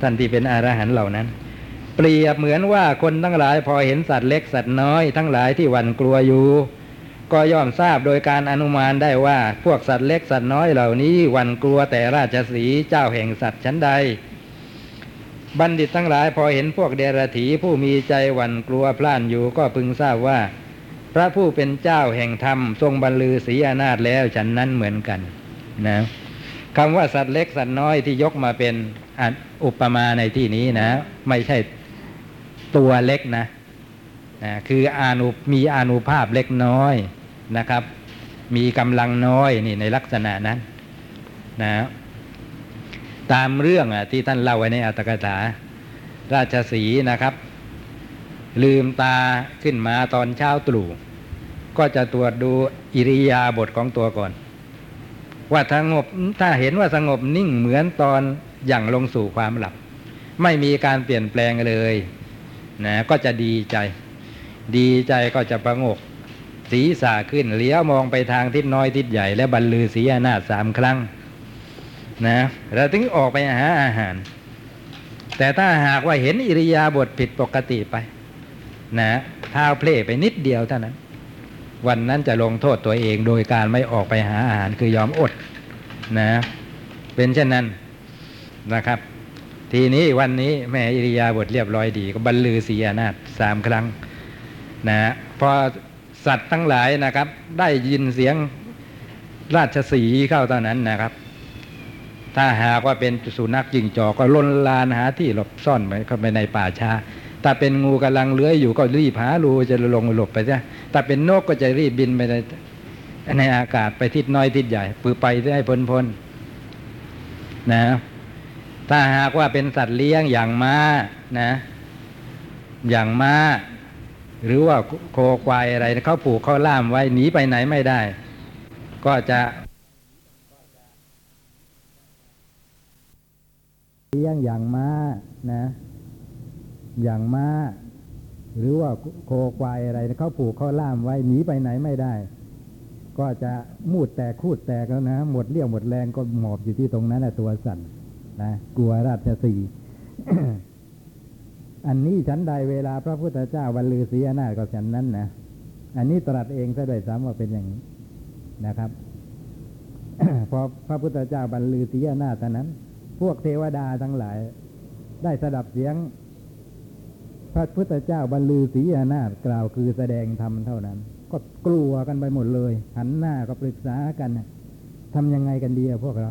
ท่านที่เป็นอรหันต์เหล่านั้น เปรียบเหมือนว่าคนทั้งหลายพอเห็นสัตว์เล็กสัตว์น้อยทั้งหลายที่หวั่นกลัวอยู่ ก็ย่อมทราบโดยการอนุมานได้ว่าพวกสัตว์เล็กสัตว์น้อยเหล่านี้หวั่นกลัวแต่ราชสีเจ้าแห่งสัตว์ชั้นใด บัณฑิตทั้งหลายพอเห็นพวกเดรถีผู้มีใจหวั่นกลัวพล่านอยู่ก็พึงทราบว่า พระผู้เป็นเจ้าแห่งธรรมทรงบรรลือศีอนาถแล้วฉันนั้นเหมือนกันนะคำว่าสัตว์เล็กสัตว์น้อยที่ยกมาเป็นอุปมาในที่นี้นะ ไม่ใช่ตัวเล็กนะนะคืออานุมีอานุภาพเล็กน้อยนะครับ มีกำลังน้อยนี่ในลักษณะนั้นนะ ตามเรื่องอะที่ท่านเล่าไว้ในอัตถกถา ราชสีนะครับ ลืมตาขึ้นมาตอนเช้าตรู่ก็จะตรวจดูอิริยาบถของตัวก่อน ว่าสงบถ้าเห็นว่าสงบนิ่งเหมือนตอนอย่างลงสู่ความหลับ ไม่มีการเปลี่ยนแปลงเลยนะก็จะดีใจ ดีใจก็จะประงกศีรษะขึ้นเลี้ยวมองไปทางทิศน้อยทิศใหญ่ และบรรลือศีอนาสามครั้ง นะแล้วถึงออกไปหาอาหาร แต่ถ้าหากว่าเห็นอิริยาบถผิดปกติไป นะเท้าเพลไปนิดเดียวเท่านั้น วันนั้นจะลงโทษตัวเองโดยการไม่ออกไปหาอาหารคือยอมอดนะ เป็นเช่นนั้นนะครับ ทีนี้วันนี้แม่อิริยาบถเรียบร้อยดีก็บรรลือศีอนาถสามครั้งนะพอสัตว์ทั้งหลายนะครับ ได้ยินเสียงราชสีเข้าตอนนั้นนะครับ ถ้าหากว่าเป็นสุนัขจิงจอกก็ลนลานหาที่หลบซ่อนไปเข้าไปในป่าช้าถ้าเป็นงูกำลังเลื้อยอยู่ก็รีบหารูจะลงหลบไปซะถ้าเป็นนกก็จะรีบบินไปในในอากาศไปทิศน้อยทิศใหญ่ปือไปได้พ้นพ้นๆนะ ถ้าหากว่าเป็นสัตว์เลี้ยงอย่างม้านะ อย่างม้า หรือว่าโคควายอะไรเขาผูกเขาล่ามไว้หนีไปไหนไม่ได้ ก็จะ เลี้ยงอย่างม้านะ อย่างม้า หรือว่าโคควายอะไรเขาผูกเขาล่ามไว้หนีไปไหนไม่ได้ ก็จะมูดแตกคูดแตกแล้วนะ หมดเรี่ยวหมดแรงก็หมอบอยู่ที่ตรงนั้นนะตัวสั่นนะกลัวราชสีอันนี้ฉันใดเวลาพระพุทธเจ้าบรรลือศีนาก็ฉันนั้นนะอันนี้ตรัสเองซะด้วยซ้ำว่าเป็นอย่างนี้นะครับพอพระพุทธเจ้าบรรลือศีนาเท่านั้น พวกเทวดาทั้งหลาย ได้สดับเสียง พระพุทธเจ้าบรรลือศีอนาถกล่าวคือแสดงธรรมเท่านั้น ก็กลัวกันไปหมดเลย หันหน้าก็ปรึกษากันทำยังไงกันดีพวกเรา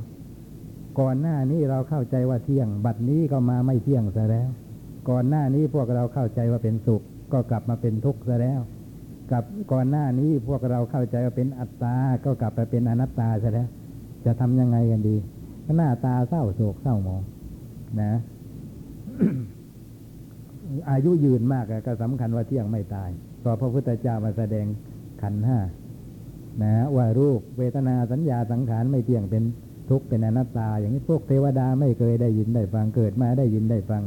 ก่อนหน้านี้เราเข้าใจว่าเที่ยง บัดนี้ก็มาไม่เที่ยงซะแล้ว ก่อนหน้านี้พวกเราเข้าใจว่าเป็นสุข ก็กลับมาเป็นทุกข์ซะแล้วกับก่อนหน้านี้พวกเราเข้าใจว่าเป็นอัตตา ก็กลับไปเป็นอนัตตาซะแล้ว จะทำยังไงกันดี หน้าตาเศร้าโศกเศร้าหมองนะ อายุยืนมากก็สำคัญว่าเที่ยงไม่ตายพราะพระพุทธเจ้ามาแสดงขันห้านะว่ารูปเวทนาสัญญาสังขารไม่เที่ยงเป็นทุกข์เป็นอนัตตา อย่างนี้พวกเทวดาไม่เคยได้ยินได้ฟังเกิดมาได้ยินได้ฟัง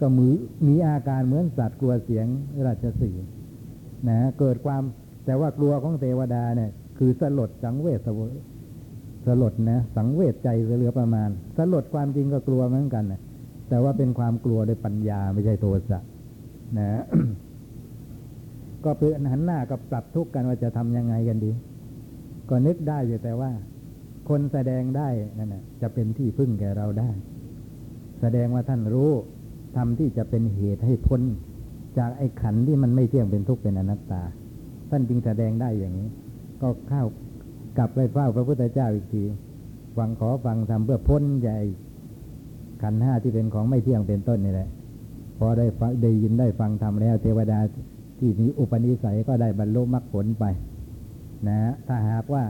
ก็มือมีอาการเหมือนสัตว์กลัวเสียงราชสีห์นะเกิดความแต่ว่ากลัวของเทวดาเนี่ย คือสลดสังเวช สลดนะสังเวชใจเหลือประมาณ สลดความจริงก็กลัวเหมือนกันนะแต่ว่าเป็นความกลัวโดยปัญญาไม่ใช่โทสะนะก็เป็นหันหน้าก็ปรับทุกข์กันว่าจะทำยังไงกันดี ก็นึกได้อยู่แต่ว่า คนแสดงได้นั่นนะจะเป็นที่พึ่งแก่เราได้ แสดงว่าท่านรู้ทำที่จะเป็นเหตุให้พ้น จากไอ้ขันที่มันไม่เที่ยงเป็นทุกข์เป็นอนัตตา ท่านจึงแสดงได้อย่างนี้ ก็เข้า กลับไปเฝ้าพระพุทธเจ้าอีกทีฟังขอฟังทำเพื่อพ้นใหญ่ขันห้าที่เป็นของไม่เที่ยงเป็นต้นนี่แหละพอได้ฟังได้ยินได้ฟังทำแล้ว เทวดาที่มีอุปนิสัยก็ได้บรรลุมรรคผลไป นะถ้าหากว่า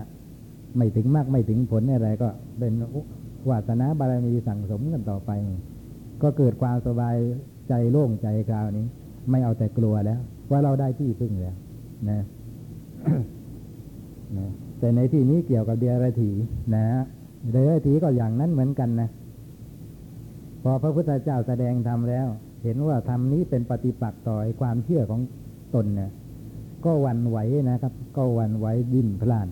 ไม่ถึงมรรคไม่ถึงผลอะไรก็เป็นวาสนาบารมีสั่งสมกันต่อไป ก็เกิดความสบายใจโล่งใจคราวนี้ ไม่เอาแต่กลัวแล้ว ว่าเราได้ที่พึ่งแล้ว นะนะ แต่ในที่นี้เกี่ยวกับเดียรถีนะเดียรถีก็อย่างนั้นเหมือนกันนะพอพระพุทธเจ้าแสดงธรรมแล้ว เห็นว่าธรรมนี้เป็นปฏิปักษ์ต่อความเชื่อของตนเนี่ยก็วันไหวนะครับ ก็วันไหวดิ้นพล่าน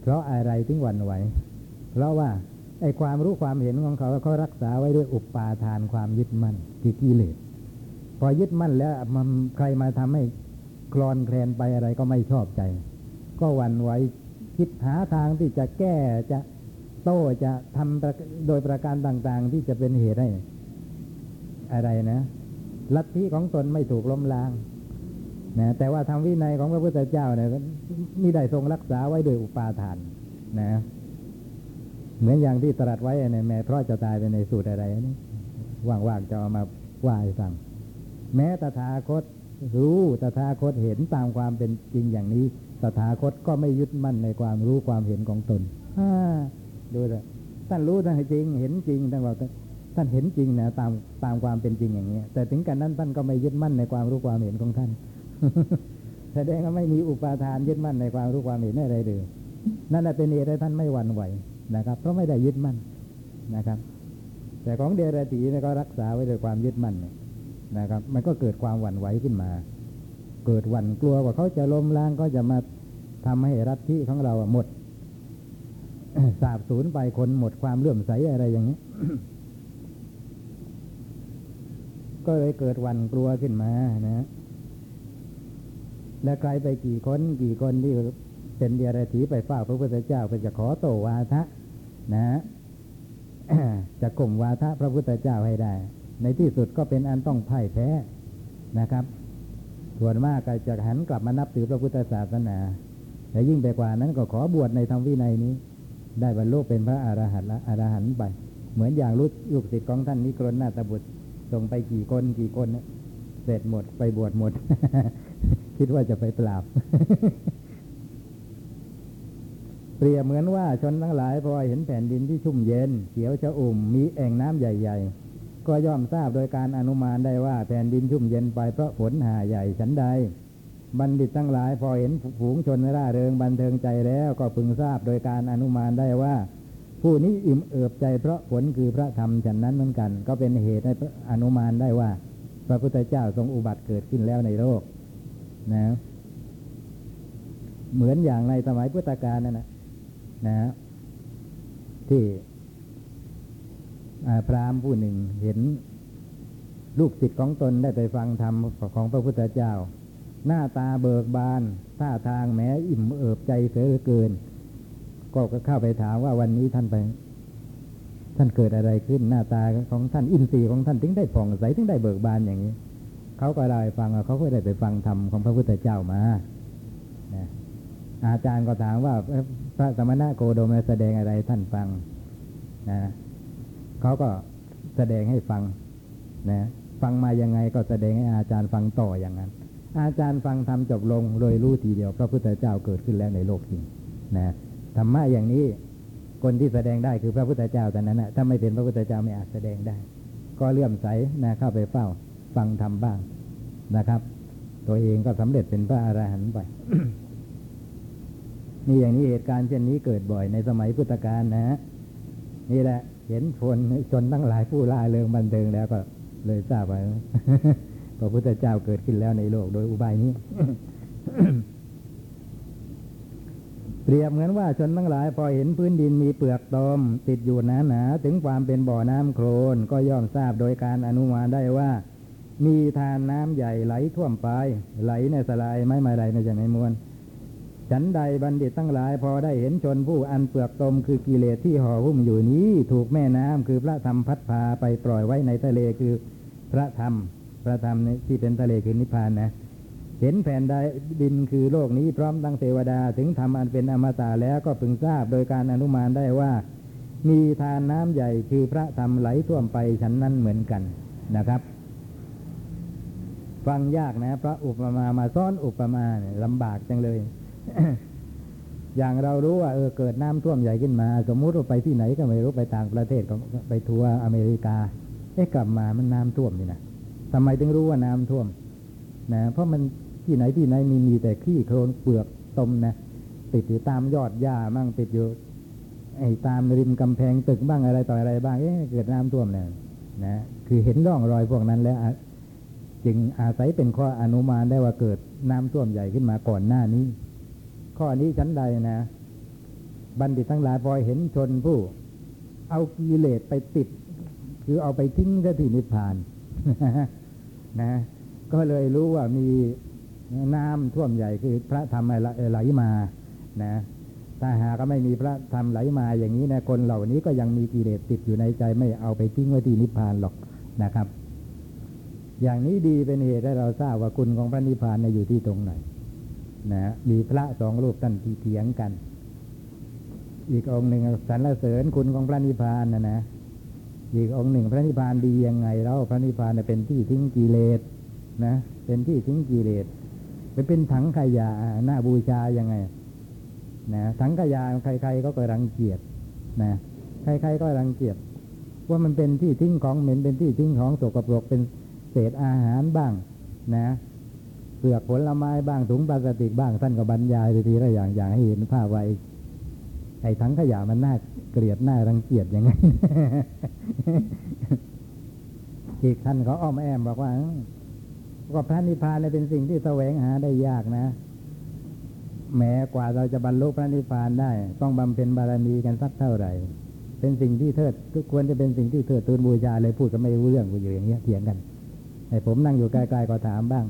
เพราะอะไรถึงวันไหว เพราะว่าไอ้ความรู้ความเห็นของเขาเขารักษาไว้ด้วยอุปาทานความยึดมั่นคือกิเลสพอยึดมั่นแล้วมันใครมาทำให้คลอนแคลนไปอะไรก็ไม่ชอบใจ ก็วันไหว คิดหาทางที่จะแก้จะโต้จะทำโดยประการต่าง ๆ ที่จะเป็นเหตุให้ อะไรนะลัทธิของตนไม่ถูกล้มล้างนะแต่ว่าทำวินัยของพระพุทธเจ้าเนี่ยมีได้ทรงรักษาไว้โดยอุปาทาน นะ เหมือนอย่างที่ตรัสไว้ในแม่เพราะจะตายไปในสูตรอะไรนี่ว่างๆจะเอามาว่าให้ฟังแม้ตถาคตรู้ตถาคตเห็นตามความเป็นจริงอย่างนี้ ตถาคตก็ไม่ยึดมั่นในความรู้ความเห็นของตนดูเลยท่านรู้ท่านจริง เห็นจริงท่านบอกท่านเห็นจริงนะตามตามความเป็นจริงอย่างนี้แต่ถึงกันนั้นท่านก็ไม่ยึดมั่นในความรู้ความเห็นของท่านแสดงว่าไม่มีอุปาทานยึดมั่นในความรู้ความเห็นอะไรเลยนั่นแหละเป็นเหตุให้ท่านไม่หวั่นไหวนะครับ เพราะไม่ได้ยึดมั่นนะครับ แต่ของเดรัจฉีเนี่ยก็รักษาไว้ด้วยความยึดมั่นเนี่ยนะครับ มันก็เกิดความหวั่นไหวขึ้นมา เกิดหวั่นกลัวว่าเขาจะล้มล้างก็จะมาทำให้รัฐที่ของเราหมดสาบสูญไปคนหมดความเลื่อมใสอะไรอย่างนี้ ก็เลยเกิดหวันกลัวขึ้นมานะ และใครไปกี่คนกี่คนที่เป็นเดียรถีไปเฝ้าพระพุทธเจ้าไปจะขอโตวาทะ นะจะข่มวาทะพระพุทธเจ้าให้ได้ ในที่สุดก็เป็นอันต้องพ่ายแพ้นะครับ ส่วนมากก็จะหันกลับมานับถือพระพุทธศาสนาแต่ยิ่งไปกว่านั้นก็ขอบวชในธรรมวินัยนี้ ได้บรรลุเป็นพระอรหันต์ละอรหันต์ไป เหมือนอย่างลูกลูกศิษย์ของท่านนิกรณนาตบุตรส่งไปกี่คนกี่คนเสร็จหมดไปบวชหมด คิดว่าจะไปปราบ เปรียบเหมือนว่าชนทั้งหลายพอเห็นแผ่นดินที่ชุ่มเย็นเขียวชะอุ่มมีแอ่งน้ำใหญ่ ๆ ก็ย่อมทราบโดยการอนุมานได้ว่าแผ่นดินชุ่มเย็นไปเพราะฝนหาใหญ่ฉันใด บัณฑิตทั้งหลายพอเห็นฝูงชนร่าเริงบันเทิงใจแล้วก็พึงทราบโดยการอนุมานได้ว่า ผู้นี้อิ่มเอิบใจเพราะผลคือพระธรรมฉันนั้นเหมือนกัน ก็เป็นเหตุให้อนุมานได้ว่า พระพุทธเจ้าทรงอุบัติเกิดขึ้นแล้วในโลกนะเหมือนอย่างในสมัยพุทธกาลนั่นนะนะที่ พราหมณ์ผู้หนึ่งเห็นลูกศิษย์ของตนได้ไปฟังธรรมของพระพุทธเจ้า หน้าตาเบิกบาน ท่าทางแม้อิ่มเอิบใจเสือเกิน ก็เข้าไปถามว่าวันนี้ท่านไป ท่านเกิดอะไรขึ้นหน้าตาของท่านอินทรีย์ของท่านถึงได้ผ่องใสถึงได้เบิกบานอย่างนี้ เขาก็ได้ฟังเขาก็ได้ไปฟังธรรมของพระพุทธเจ้ามาอาจารย์ก็ถามว่าพระสมณะโคดมแสดงอะไรท่านฟังนะ เขาก็แสดงให้ฟังนะฟังมายังไงก็แสดงให้อาจารย์ฟังต่ออย่างนั้น อาจารย์ฟังทำจบลงโดยรู้ทีเดียวพระพุทธเจ้าเกิดขึ้นแล้วในโลกจริงนะธรรมะอย่างนี้คนที่แสดงได้คือพระพุทธเจ้าแต่นั้นนะถ้าไม่เป็นพระพุทธเจ้าไม่อาจแสดงได้ ก็เลื่อมใสนะเข้าไปเฝ้า ฟังธรรมบ้างนะครับ ตัวเองก็สำเร็จเป็นพระอรหันต์ไปนี่อย่างนี้เหตุการณ์เช่นนี้เกิดบ่อยในสมัยพุทธกาลนะนี่แหละ เห็นคนจนตั้งหลายผู้ล่าเริงบันเทิงแล้วก็เลยทราบว่าพระพุทธเจ้าเกิดขึ้นแล้วในโลกโดยอุบายนี้ เปรียบเหมือนว่าชนทั้งหลาย พอเห็นพื้นดินมีเปลือกตมติดอยู่หนาหนาถึงความเป็นบ่อน้ำโคลนก็ย่อมทราบโดยการอนุมานได้ว่า มีทานน้ำใหญ่ไหลท่วมไป ไหลในสลายไม่ไม่ไหลในจะไม่มวน ฉันใดบัณฑิตทั้งหลายพอได้เห็นชนผู้อันเปลือกตมคือกิเลสที่ห่อหุ้มอยู่นี้ ถูกแม่น้ำคือพระธรรมพัดพาไปปล่อยไว้ในทะเลคือพระธรรม พระธรรมที่เป็นทะเลคือนิพพานนะเห็นแผ่นดดินคือโลกนี้พร้อมตั้งเทวดาถึงทำอันเป็นอมตะแล้วก็พึงทราบโดยการอนุมานได้ว่า มีทานน้ำใหญ่คือพระธรรมไหลท่วมไปฉันนั้นเหมือนกันนะครับ ฟังยากนะพระอุปมามาซ้อนอุปมาเนี่ยลำบากจังเลย อย่างเรารู้ว่าเออเกิดน้ำท่วมใหญ่ขึ้นมา สมมุติว่าไปที่ไหนก็ไม่รู้ไปต่างประเทศก็ไปทัวร์อเมริกาเอ๊ะกลับมามันน้ำท่วมนี่นะทำไมถึงรู้ว่าน้ำท่วม นะ เพราะมันที่ไหนที่ไหนมีมีแต่ขี้โคลนเปลือกตมนะติดอยู่ตามยอดหญ้าบ้างติดอยู่ไอ้ตามริมกำแพงตึกบ้างอะไรต่ออะไรบ้างเอ๊ะเกิดน้ำท่วมเนี่ยนะคือเห็นร่องรอยพวกนั้นแล้วจึงอาศัยเป็นข้ออนุมานได้ว่าเกิดน้ำท่วมใหญ่ขึ้นมาก่อนหน้านี้ ข้อนี้ชั้นใดนะ บัณฑิตทั้งหลายพอเห็นชนผู้ เอากิเลสไปติด คือเอาไปทิ้งที่นิพพานนะ ก็เลยรู้ว่ามีน้ำท่วมใหญ่คือพระธรรมไหลมานะถ้าหาก็ไม่มีพระธรรมไหลมาอย่างนี้นะคนเหล่านี้ก็ยังมีกิเลสติดอยู่ในใจไม่เอาไปทิ้งไว้ที่นิพพานหรอกนะครับ อย่างนี้ดีเป็นเหตุให้เราทราบว่าคุณของพระนิพพานนะอยู่ที่ตรงไหน นะมีพระสองรูปท่านที่เถียงกัน อีกองหนึ่งสรรเสริญคุณของพระนิพพานนะนะอีกองหนึ่งพระนิพพานดียังไงแล้วพระนิพพานเป็นที่ทิ้งกิเลสนะเป็นที่ทิ้งกิเลสไปเป็นถังขยะหน้าบูชายังไงนะถังขยะใคร ๆ ก็กรังเกียจนะใคร ๆ ก็รังเกียจว่ามันเป็นที่ทิ้งของเหม็นเป็นที่ทิ้งของสกปรกเป็นเศษอาหารบ้าง นะ เปลือกผลไม้บ้างถุงพลาสติกบ้างท่านก็บรรยายไปทีละอย่างอย่างให้เห็นภาพไว้ไอ้ถังขยะมันน่าเกลียดน่ารังเกียจยังไงอีกท่านเขาอ้อมแอมบอกว่าก็พระนิพพานเนี่ยเป็นสิ่งที่แสวงหาได้ยากนะแม้กว่าเราจะบรรลุพระนิพพานได้ ต้องบำเพ็ญบารมีกันสักเท่าไหร่ เป็นสิ่งที่เทิดทุกควรจะเป็นสิ่งที่เทิดทูนบูชาเลยพูดกันไม่รู้เรื่องกูอยู่อย่างเงี้ยเถียงกันไอ้ผมนั่งอยู่ใกล้ๆก็ถามบ้าง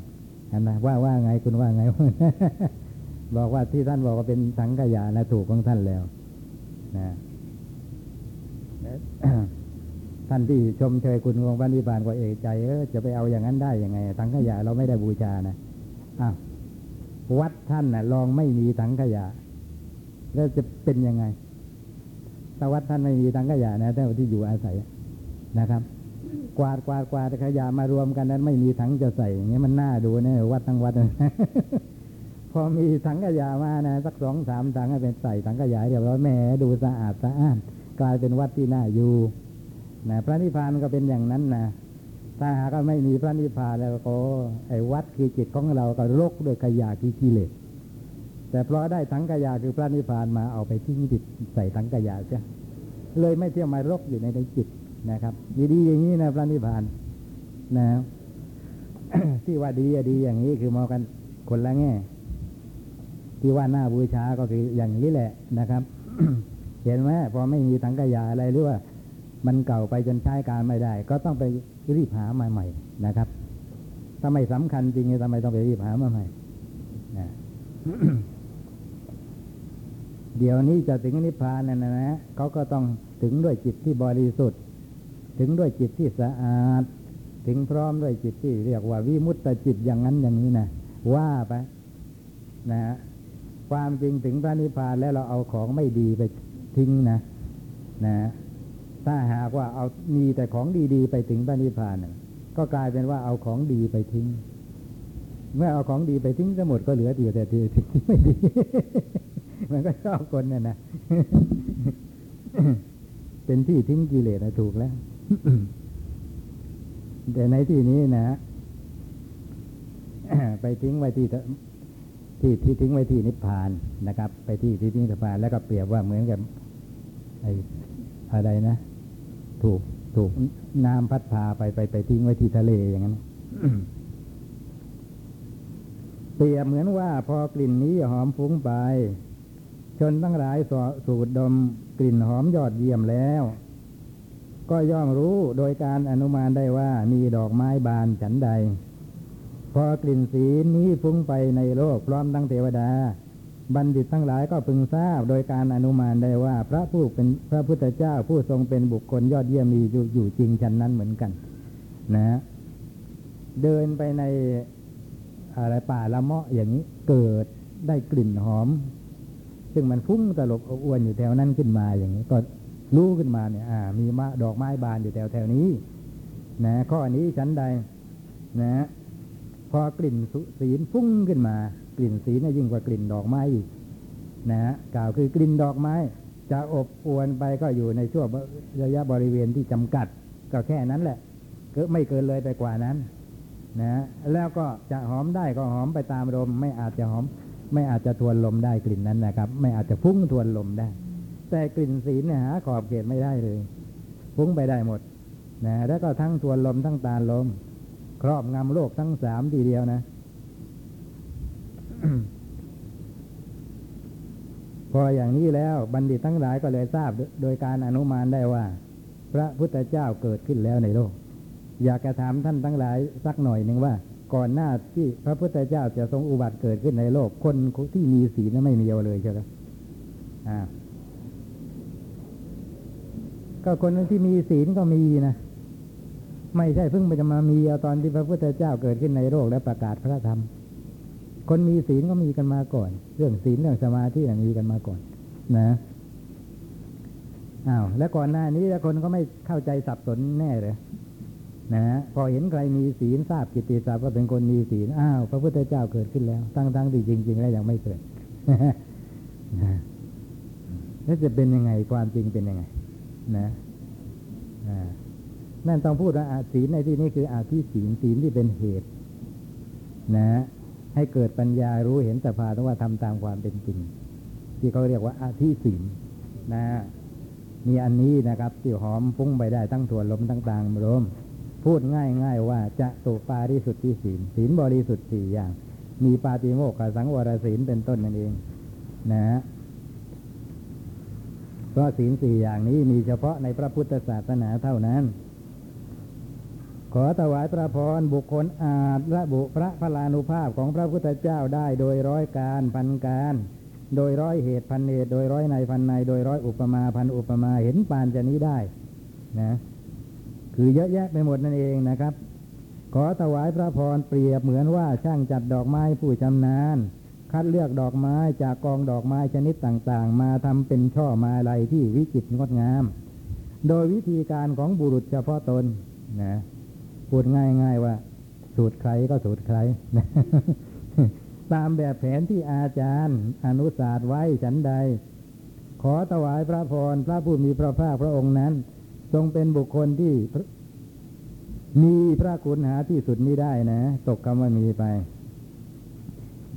เห็นไหมว่าว่าไงคุณว่าไง บอกว่าที่ท่านบอกว่าเป็นสังขยานะถูกของท่านแล้วนะท่านที่ชมเชยคุณของพระนิพพานก็เอกใจเออจะไปเอาอย่างนั้นได้ยังไงสังขยาเราไม่ได้บูชานะอ้าววัดท่านนะ่ะ ลองไม่มีสังขยาแล้วจะเป็นยังไงถ้าวัดท่านไม่มีสังขยานะแต่ที่อยู่อาศัยนะครับ กวาดกวาดกวาดขยะมารวมกันนั้น ไม่มีถังจะใส่อย่างเงี้ยมันน่าดูนะวัดทั้งวัดพอมีสังขยามานะสักสองสามถังให้เป็นใส่สังขยาเรียบร้อยแหมดูสะอาดสะอ้านกลายเป็นวัดที่น่าอยู่นะพระนิพพานก็เป็นอย่างนั้นนะถ้าหากไม่มีพระนิพพานแล้วก็ไอ้วัดคือจิตของเราก็รกด้วยขยะคือกิเลสแต่เพราะได้ถังขยะคือพระนิพพานมาเอาไปทิ้งติดใส่ถังขยะเสียเลยไม่เที่ยวมารกอยู่ในในจิต นะครับ ดีๆอย่างนี้นะพระนิพพานนะที่ว่าดีอะดีอย่างนี้คือมองกันคนละแง่ที่ว่าหน้าบูชาก็คืออย่างนี้แหละนะครับ เห็นไหมพอไม่มีถังขยะอะไรหรือว่า มันเก่าไปจนใช้การไม่ได้ ก็ต้องไปรีบหามาใหม่นะครับถ้าไม่สำคัญจริงทำไมต้องไปรีบหามาใหม่นะเดี๋ยวนี้จะถึงนิพพานนะนนะนะเขาก็ต้องถึงด้วยจิตที่บริสุทธิ์ ถึงด้วยจิตที่สะอาด ถึงพร้อมด้วยจิตที่เรียกว่าวิมุตตจิตอย่างนั้นอย่างนี้นะว่าไปนะฮะความจริงถึงพระนิพพานแล้วเราเอาของไม่ดีไปทิ้งนะนะฮะถ้าหากว่าเอามีแต่ของดีๆ ไปถึงพระนิพพานนะก็กลายเป็นว่าเอาของดีไปทิ้ง เมื่อเอาของดีไปทิ้งทั้งหมดก็เหลือแต่ที่ที่ไม่ดี มันก็ชอบคนเนี่ยนะเป็นที่ทิ้งกิเลสนะถูกแล้ว แต่ในที่นี้นะไปทิ้งไว้ที่ที่ที่ทิ้งไว้ที่นิพพานนะครับ ไปที่ที่ทิ้งนิพพานแล้วก็เปรียบว่าเหมือนกับไอ้อะไรนะ ถูกถูกน้ำพัดพาไปไปไปทิ้งไว้ที่ทะเลอย่างนั้นเปรียบเหมือนว่าพอกลิ่นนี้หอมฟุ้งไป ชนทั้งหลายสสูดดมกลิ่นหอมยอดเยี่ยมแล้ว ก็ย่อมรู้โดยการอนุมานได้ว่ามีดอกไม้บานฉันใด พอกลิ่นสีนี้ฟุ้งไปในโลกพร้อมทั้งเทวดา บัณฑิตทั้งหลายก็พึงทราบโดยการอนุมานได้ว่า พระผู้เป็นพระพุทธเจ้าผู้ทรงเป็นบุคคลยอดเยี่ยมมีอยู่จริงฉันนั้นเหมือนกัน นะ เดินไปในอะไรป่าละเมาะอย่างนี้เกิดได้กลิ่นหอม ซึ่งมันฟุ้งตลบอบอวนอยู่แถวนั้นขึ้นมาอย่างนี้ก็ รู้ขึ้นมาเนี่ยมีมดอกไม้บานอยู่แถวแถวนี้ นะข้อนี้ฉันใด นะ พอกลิ่นสุศีลฟุ้งขึ้นมา กลิ่นศีลน่ยิ่งกว่ากลิ่นดอกไม้อีกนะฮะกล่าวคือกลิ่นดอกไม้ จะอบอวนไปก็อยู่ในช่วงระยะบริเวณที่จำกัด ก็แค่นั้นแหละก็ไม่เกินเลยไปกว่านั้น นะ แล้วก็จะหอมได้ก็หอมไปตามลม ไม่อาจจะหอม ไม่อาจจะทวนลมได้กลิ่นนั้นนะครับ ไม่อาจจะฟุ้งทวนลมได้ แต่กลิ่นศีลเนี่ยหาขอบเขตไม่ได้เลยฟุ้งไปได้หมดนะแล้วก็ทั้งทวนลมทั้งตาลม ครอบงำโลกทั้งสามทีเดียวนะ พออย่างนี้แล้วบัณฑิตทั้งหลายก็เลยทราบโดยการอนุมานได้ว่า พระพุทธเจ้าเกิดขึ้นแล้วในโลก อยากจะถามท่านทั้งหลายสักหน่อยหนึ่งว่า ก่อนหน้าที่พระพุทธเจ้าจะทรงอุบัติเกิดขึ้นในโลก คนที่มีศีลนั้นไม่มีเอาเลยใช่ไหมอ่า ก็คนที่มีศีลก็มีนะ ไม่ใช่เพิ่งไปจะมามีเอาตอนที่พระพุทธเจ้าเกิดขึ้นในโลกและประกาศพระธรรม คนมีศีลก็มีกันมาก่อน เรื่องศีลเรื่องสมาธิเนี่ยมีกันมาก่อน นะอ้าวแล้วก่อนหน้านี้แล้วคนก็ไม่เข้าใจสับสนแน่เลยนะพอเห็นใครมีศีลทราบกิตติศัพท์ว่าเป็นคนมีศีลอ้าวพระพุทธเจ้าเกิดขึ้นแล้วตั้งทั้งที่จริง ๆ แล้วยังไม่เกิดนะแล้วจะเป็นยังไงความจริงเป็นยังไง นะนั่นต้องพูดว่าอาศีลในที่นี้คืออาที่ศีลศีลที่เป็นเหตุ นะ ให้เกิดปัญญารู้เห็นสภาวะว่าทำตามความเป็นจริง ที่เขาเรียกว่าอาที่ศีลนะมีอันนี้นะครับที่หอมฟุ้งไปได้ทั้งถั่วลมทั้งต่างลมพูดง่ายๆว่าจะตุปาริสุทธิศีลศีลบริสุทธิ์สี่อย่าง มีปาติโมกขสังวรศีลเป็นต้นนั่นเอง นะฮะ เพราะศีลสี่อย่างนี้มีเฉพาะในพระพุทธศาสนาเท่านั้น ขอถวายพระพรบุคคลอาจระบุพระพลานุภาพของพระพุทธเจ้าได้โดยร้อยการพันการ โดยร้อยเหตุพันเหตุโดยร้อยในพันใน โดยร้อยอุปมาพันอุปมาเห็นปานจะนี้ได้ นะ คือเยอะแยะไปหมดนั่นเองนะครับ ขอถวายพระพรเปรียบเหมือนว่าช่างจัดดอกไม้ผู้ชำนาญ คัดเลือกดอกไม้จากกองดอกไม้ชนิดต่างๆ มาทำเป็นช่อมาลัยที่วิจิตรงดงาม โดยวิธีการของบุรุษเฉพาะตนนะพูดง่าย ๆว่า สูตรใครก็สูตรใครนะตามแบบแผนที่อาจารย์ อนุศาสตร์ไว้ฉันใด ขอถวายพระพรพระผู้มีพระภาคพระองค์นั้น ทรงเป็นบุคคลที่มีพระคุณหาที่สุดมิได้นะ ตกคำว่ามีไป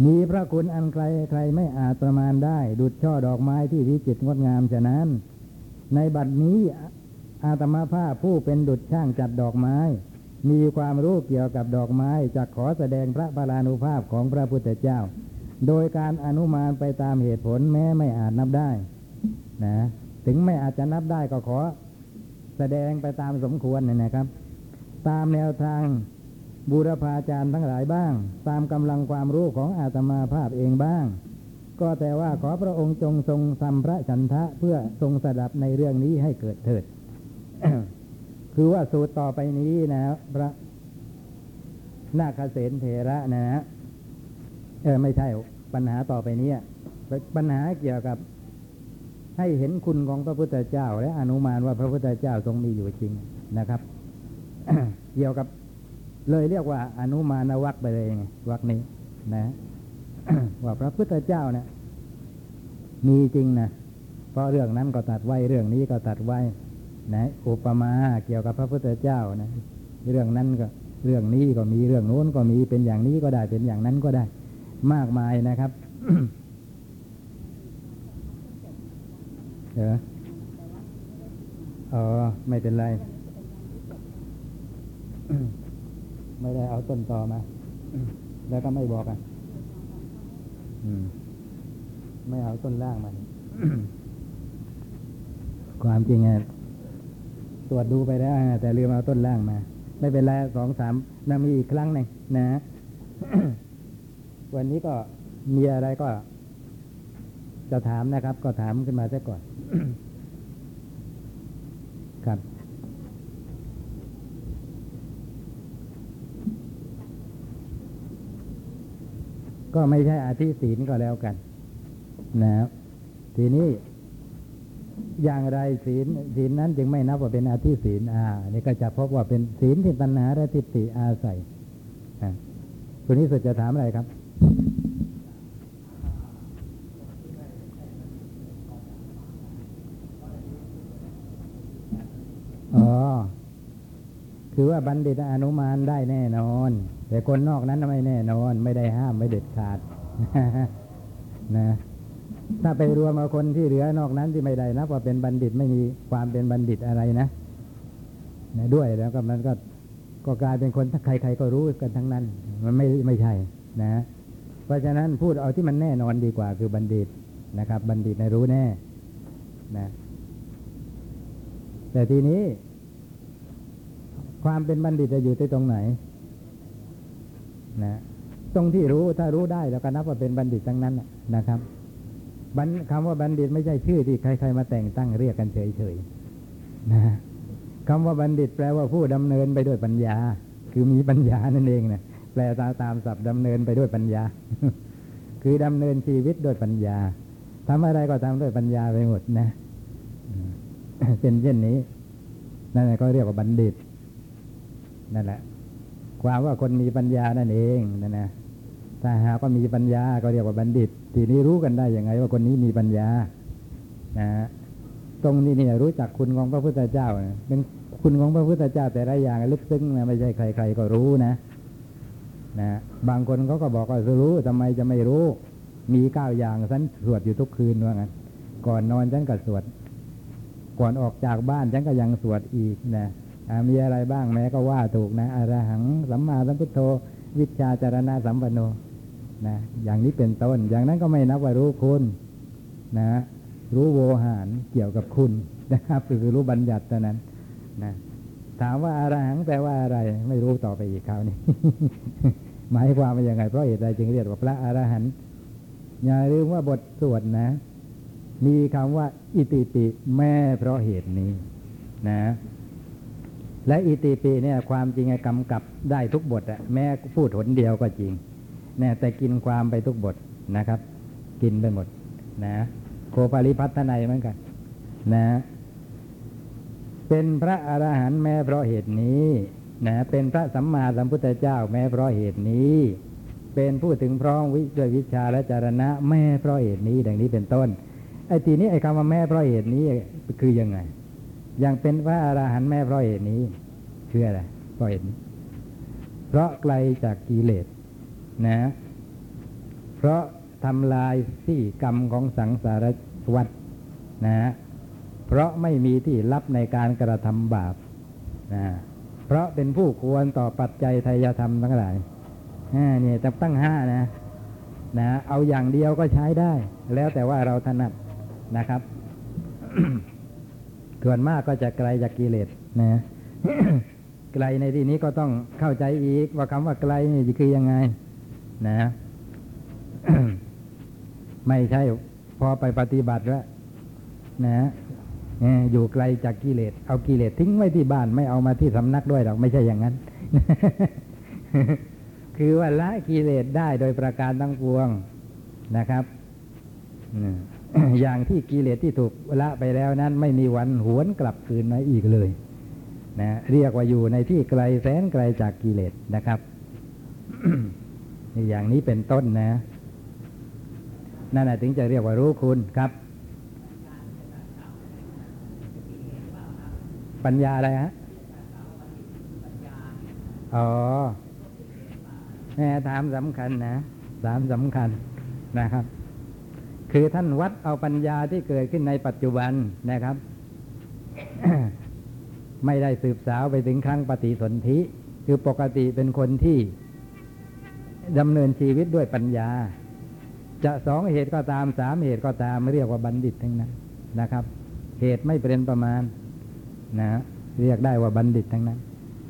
มีพระคุณอันใครใครไม่อาจประมาณได้ ดุดช่อดอกไม้ที่วิจิตรงดงามฉะนั้น ในบัดนี้อาตมาภาพผู้เป็นดุจช่างจัดดอกไม้ มีความรู้เกี่ยวกับดอกไม้จะขอแสดงพระพลานุภาพของพระพุทธเจ้า โดยการอนุมานไปตามเหตุผลแม้ไม่อาจนับได้นะถึงไม่อาจจะนับได้ก็ขอแสดงไปตามสมควรนะนะครับ ตามแนวทาง บูรพาจารย์ทั้งหลายบ้าง ตามกำลังความรู้ของอาตมาภาพเองบ้าง ก็แต่ว่าขอพระองค์จงทรงทำพระฉันทะเพื่อทรงสดับในเรื่องนี้ให้เกิดเถิด คือว่าสูตรต่อไปนี้นะพระนาคเสนเถระนะฮะเออไม่ใช่ปัญหาต่อไปนี้ปัญหาเกี่ยวกับให้เห็นคุณของพระพุทธเจ้า และอนุมานว่าพระพุทธเจ้าทรงมีอยู่จริงนะครับ เกี่ยวกับ เลยเรียกว่าอนุมานวักไปเลยไงวักนี้นะว่าพระพุทธเจ้าเนี่ยมีจริงนะเพราะเรื่องนั้นก็ตัดไว้เรื่องนี้ก็ตัดไว้นะอุปมาเกี่ยวกับพระพุทธเจ้านะเรื่องนั้นก็เรื่องนี้ก็มีเรื่องโน้นก็มีเป็นอย่างนี้ก็ได้เป็นอย่างนั้นก็ได้ มากมายนะครับเอออ๋อไม่เป็นไร ไม่ได้เอาต้นตอมา แล้วก็ไม่บอกอะอืมไม่เอาต้นล่างมัน ความจริงอะตรวจดูไปแล้วอะแต่ลืมเอาต้นล่างมา ไม่เป็นไรสองสามนามีอีกครั้งหนึ่งนะ วันนี้ก็มีอะไรก็ จะถามนะครับ ก็ถามขึ้นมาซะก่อน ครับ ก็ไม่ใช่อธิศีลก็แล้วกันนะครับทีนี้อย่างไรศีลศีลนั้นจึงไม่นับว่าเป็นอาทิศีลอ่านี่ก็จะพบว่าเป็นศีลที่ตัณหาและทิฏฐิอาศัยอ่าคุณนี้สุดจะถามอะไรครับ อ๋อ คือว่าบัณฑิตอนุมานได้แน่นอน แต่คนนอกนั้นไม่แน่นอน ไม่ได้ห้ามไม่เด็ดขาดนะถ้าไปรวมเอาคนที่เหลือนอกนั้นที่ไม่ได้นับว่าเป็นบัณฑิตไม่มีความเป็นบัณฑิตอะไรนะนะด้วยแล้วก็มันก็ก็กลายเป็นคนถ้าใคร ๆ ก็รู้กันทั้งนั้น มันไม่ไม่ใช่นะ เพราะฉะนั้นพูดเอาที่มันแน่นอนดีกว่า คือบัณฑิตนะครับ บัณฑิตในรู้แน่นะ แต่ทีนี้ ความเป็นบัณฑิตจะอยู่ที่ตรงไหน นะตรงที่รู้ถ้ารู้ได้แล้วก็นับว่าเป็นบัณฑิตทั้งนั้นนะครับบัณคำว่าบัณฑิตไม่ใช่ชื่อที่ใคร ๆ มาแต่งตั้งเรียกกันเฉยๆนะคำว่าบัณฑิตแปลว่าผู้ดำเนินไปด้วยปัญญา คือมีปัญญานั่นเองนะแปลตามตามศัพท์ดำเนินไปด้วยปัญญา คือดำเนินชีวิตด้วยปัญญาทำอะไรก็ทำด้วยปัญญาไปหมดนะเป็นเช่นนี้นั่นแหละก็เรียกว่าบัณฑิต นั่นแหละ ความว่าคนมีปัญญานั่นเองนั่นนะถ้าหากว่ามีปัญญาก็เรียกว่าบัณฑิต ทีนี้รู้กันได้ยังไง ว่าคนนี้มีปัญญานะตรงนี้เนี่ยรู้จักคุณของพระพุทธเจ้าเป็นคุณของพระพุทธเจ้าแต่ละอย่างลึกซึ้งนะไม่ใช่ใคร ๆ ก็รู้นะนะบางคนเขาก็บอกว่ารู้ทำไมจะไม่รู้ มีเก้าอย่างฉันสวดอยู่ทุกคืนว่างั้นก่อนนอนฉันก็สวด ก่อนออกจากบ้านฉันก็ยังสวดอีกนะ มีอะไรบ้างแม้ก็ว่าถูกนะอรหังสัมมาสัมพุทโธ วิชาจารณะสัมปันโนนะอย่างนี้เป็นต้น อย่างนั้นก็ไม่นับว่ารู้คุณนะรู้โวหารเกี่ยวกับคุณนะครับคือรู้บัญญัติเท่านั้นนะถามว่าอรหังแปลว่าอะไร ไม่รู้ต่อไปอีกคราวนี้ หมายความว่ายังไงเพราะเหตุใดจึงเรียกว่าพระอรหันต์อย่าลืมว่าบทสวดนะ มีคำว่า อิติปิ แม่เพราะเหตุนี้ นะ และอิติปิเนี่ยความจริงกำกับได้ทุกบทอะแม้พูดหนเดียวก็จริงเนี่ยแต่กินความไปทุกบทนะครับ กินไปหมดนะโคปาริพัฒนัยเหมือนกันนะเป็นพระอรหันต์แม้เพราะเหตุนี้นะเป็นพระสัมมาสัมพุทธเจ้าแม้เพราะเหตุนี้ เป็นผู้ถึงพร้อมวิด้วยวิชาและจารณะแม่เพราะเหตุนี้ดังนี้เป็นต้นไอ้ทีนี้ไอ้คำว่าแม่เพราะเหตุนี้คือยังไง ย่างเป็นพระอรหันต์แม่เพราะเหตุนี้คืออะไรเพราะเหตุนี้เพราะไกลจากกิเลสนะ เพราะทำลายที่กรรมของสังสารวัฏนะเพราะไม่มีที่รับในการกระทำบาปนะเพราะเป็นผู้ควรต่อปัจจัยทายธรรมทั้งหลายเนี่ยจะตั้งห้านะนะ เอาอย่างเดียวก็ใช้ได้ แล้วแต่ว่าเราถนัดนะครับ ส่วนมากก็จะไกลจากกิเลสนะไกลในที่นี้ก็ต้องเข้าใจอีกว่าคำว่าไกลนี่คือยังไง นะไม่ใช่พอไปปฏิบัติแล้วนะเอ่ออยู่ไกลจากกิเลสเอากิเลสทิ้งไว้ที่บ้านไม่เอามาที่สำนักด้วยหรอกไม่ใช่อย่างนั้น คือว่าละกิเลสได้โดยประการทั้งปวงนะครับ อย่างที่กิเลสที่ถูกละไปแล้วนั้นไม่มีวันหวนกลับคืนมาอีกเลยนะเรียกว่าอยู่ในที่ไกลแสนไกลจากกิเลสนะครับอย่างนี้เป็นต้นนะ นั่นนะถึงจะเรียกว่ารู้คุณครับ ปัญญาอะไรฮะอ๋อแม่ถามสำคัญนะถามสำคัญนะครับ คือท่านวัดเอาปัญญาที่เกิดขึ้นในปัจจุบันนะครับ ไม่ได้สืบสาวไปถึงครั้งปฏิสนธิ คือปกติเป็นคนที่ดำเนินชีวิตด้วยปัญญา จะสองเหตุก็ตามสามเหตุก็ตามเรียกว่าบัณฑิตทั้งนั้นนะครับ เหตุไม่เป็นประมาณนะเรียกได้ว่าบัณฑิตทั้งนั้น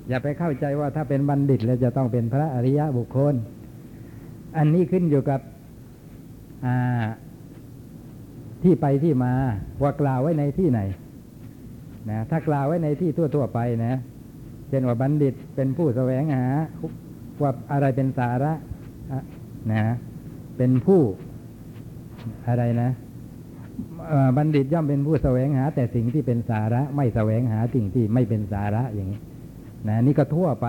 อย่าไปเข้าใจว่าถ้าเป็นบัณฑิตแล้วจะต้องเป็นพระอริยะบุคคล อันนี้ขึ้นอยู่กับอ่า ที่ไปที่มาว่ากล่าวไว้ในที่ไหนนะถ้ากล่าวไว้ในที่ทั่ว ๆ ไปนะเช่นว่าบัณฑิตเป็นผู้แสวงหาว่าอะไรเป็นสาระนะเป็นผู้อะไรนะบัณฑิตย่อมเป็นผู้แสวงหา แต่สิ่งที่เป็นสาระ ไม่แสวงหาสิ่งที่ไม่เป็นสาระอย่างนี้นะนี่ก็ทั่วไป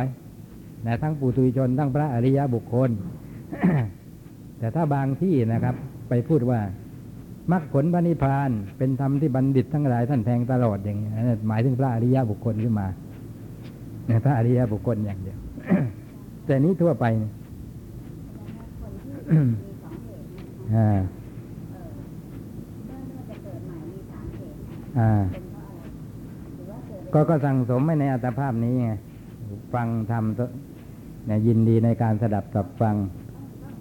นะทั้งปุถุชนทั้งพระอริยบุคคล แต่ถ้าบางที่นะครับ ไปพูดว่า มรรคผลพระนิพพาน เป็นธรรมที่บัณฑิตทั้งหลายท่านแทงตลอดอย่างนี้นหมายถึงพระอริยบุคคลขึ้นมาพระอริยบุคคลอย่างเดียว แต่นี้ทั่วไปอ่าอ่าก็ก็สั่งสมไม่ในอัตภาพนี้ไงฟังทำเนี่ยยินดีในการสดับกับฟัง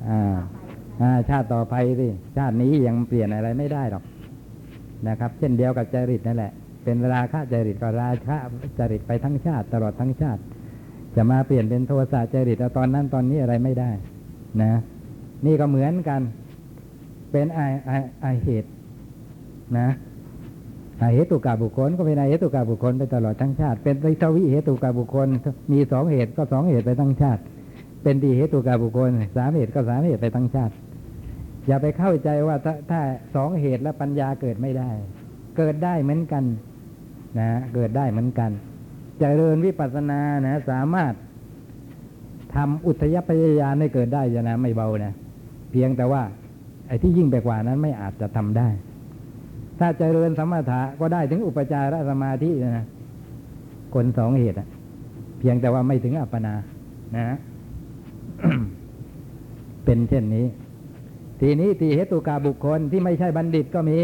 อ่า ชาติต่อไปสิชาตินี้ยังเปลี่ยนอะไรไม่ได้หรอกนะครับ เช่นเดียวกับจริตนั่นแหละ เป็นราคะจริตก็ราคะจริตไปทั้งชาติ ตลอดทั้งชาติ จะมาเปลี่ยนเป็นโทสะจริตตอนนั้นตอนนี้อะไรไม่ได้ นะ นี่ก็เหมือนกัน เป็นไอไอไอเหตุ นะไอเหตุกาบุคคลก็เป็นไอเหตุกาบุคคลไปตลอดทั้งชาติ เป็นทวิเหตุกาบุคคล มีสองเหตุก็สองเหตุไปทั้งชาติ เป็นดีเหตุกาบุคคลสามเหตุก็สามเหตุไปทั้งชาติ อย่าไปเข้าใจว่าถ้าถ้าสองเหตุแล้วปัญญาเกิดไม่ได้ เกิดได้เหมือนกัน นะ เกิดได้เหมือนกันเจริญวิปัสสนานะ สามารถทำอุทยพยายานให้เกิดได้จะนะไม่เบานะเพียงแต่ว่าไอ้ที่ยิ่งไปกว่านั้นไม่อาจจะทำได้ ถ้าเจริญสมถะก็ได้ถึงอุปจารสมาธินะคนสองเหตุเพียงแต่ว่าไม่ถึงอัปปนา นะ เป็นเช่นนี้ ทีนี้ตีเหตุกาบุคคลที่ไม่ใช่บัณฑิตก็มี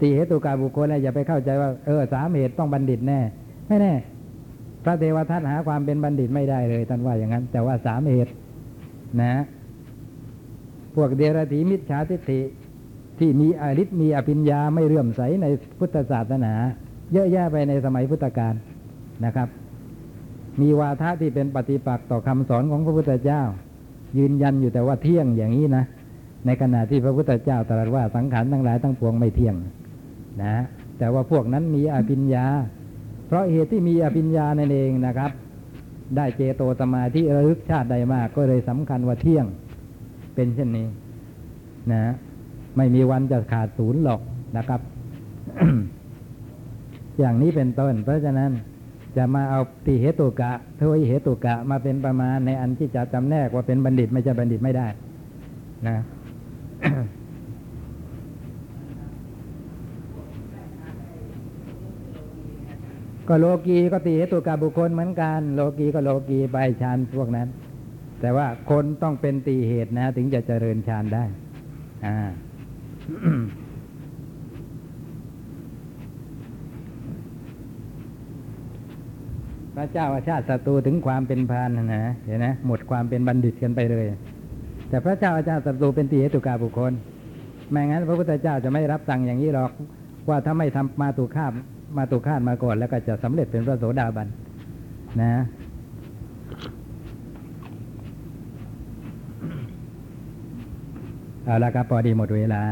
ตีเหตุกาบุคคลนะอย่าไปเข้าใจว่าเออสามเหตุต้องบัณฑิตแน่ ไม่แน่ พระเทวทัตหาความเป็นบัณฑิตไม่ได้เลยท่านว่าอย่างนั้น แต่ว่าสามเหตุนะ พวกเดรธีมิจฉาทิฏฐิที่มีอริษมีอภิญญาไม่เลื่อมใสในพุทธศาสนา เยอะแยะไปในสมัยพุทธกาลนะครับ มีวาทะที่เป็นปฏิปักษ์ต่อคำสอนของพระพุทธเจ้า ยืนยันอยู่แต่ว่าเที่ยงอย่างนี้นะ ในขณะที่พระพุทธเจ้าตรัสว่าสังขารทั้งหลายทั้งปวงไม่เที่ยงนะ แต่ว่าพวกนั้นมีอภิญญา เพราะเหตุที่มีอภิญญานั่นเองนะครับ ได้เจโตสมาธิระลึกชาติใดมากก็เลยสำคัญว่าเที่ยงเป็นเช่นนี้ นะ ไม่มีวันจะขาดศูนย์หรอกนะครับ อย่างนี้เป็นต้น เพราะฉะนั้นจะมาเอาตีเหตุกะเทวิเหตุกะมาเป็นประมาณในอันที่จะจำแนกว่าเป็นบัณฑิตไม่ใช่บัณฑิตไม่ได้ นะ ก็โลกีก็ตีเหตุกาบุคคลเหมือนกัน โลกีก็โลกีไปฌานพวกนั้น แต่ว่าคนต้องเป็นตีเหตุนะ ถึงจะเจริญฌานได้ อ่าพระเจ้าอาชาติศัตรูถึงความเป็นพานนะเห็นไหมหมดความเป็นบัณฑิตกันไปเลย แต่พระเจ้าอาจารย์ศัตรูเป็นตีเหตุกาบุคคลไม่งั้นพระพุทธเจ้าจะไม่รับสั่งอย่างนี้หรอก ว่าถ้าไม่ทำมาตุคาบมาตุคาดมาก่อน แล้วก็จะสำเร็จเป็นพระโสดาบันนะเอาละครับพอดีหมดเวลา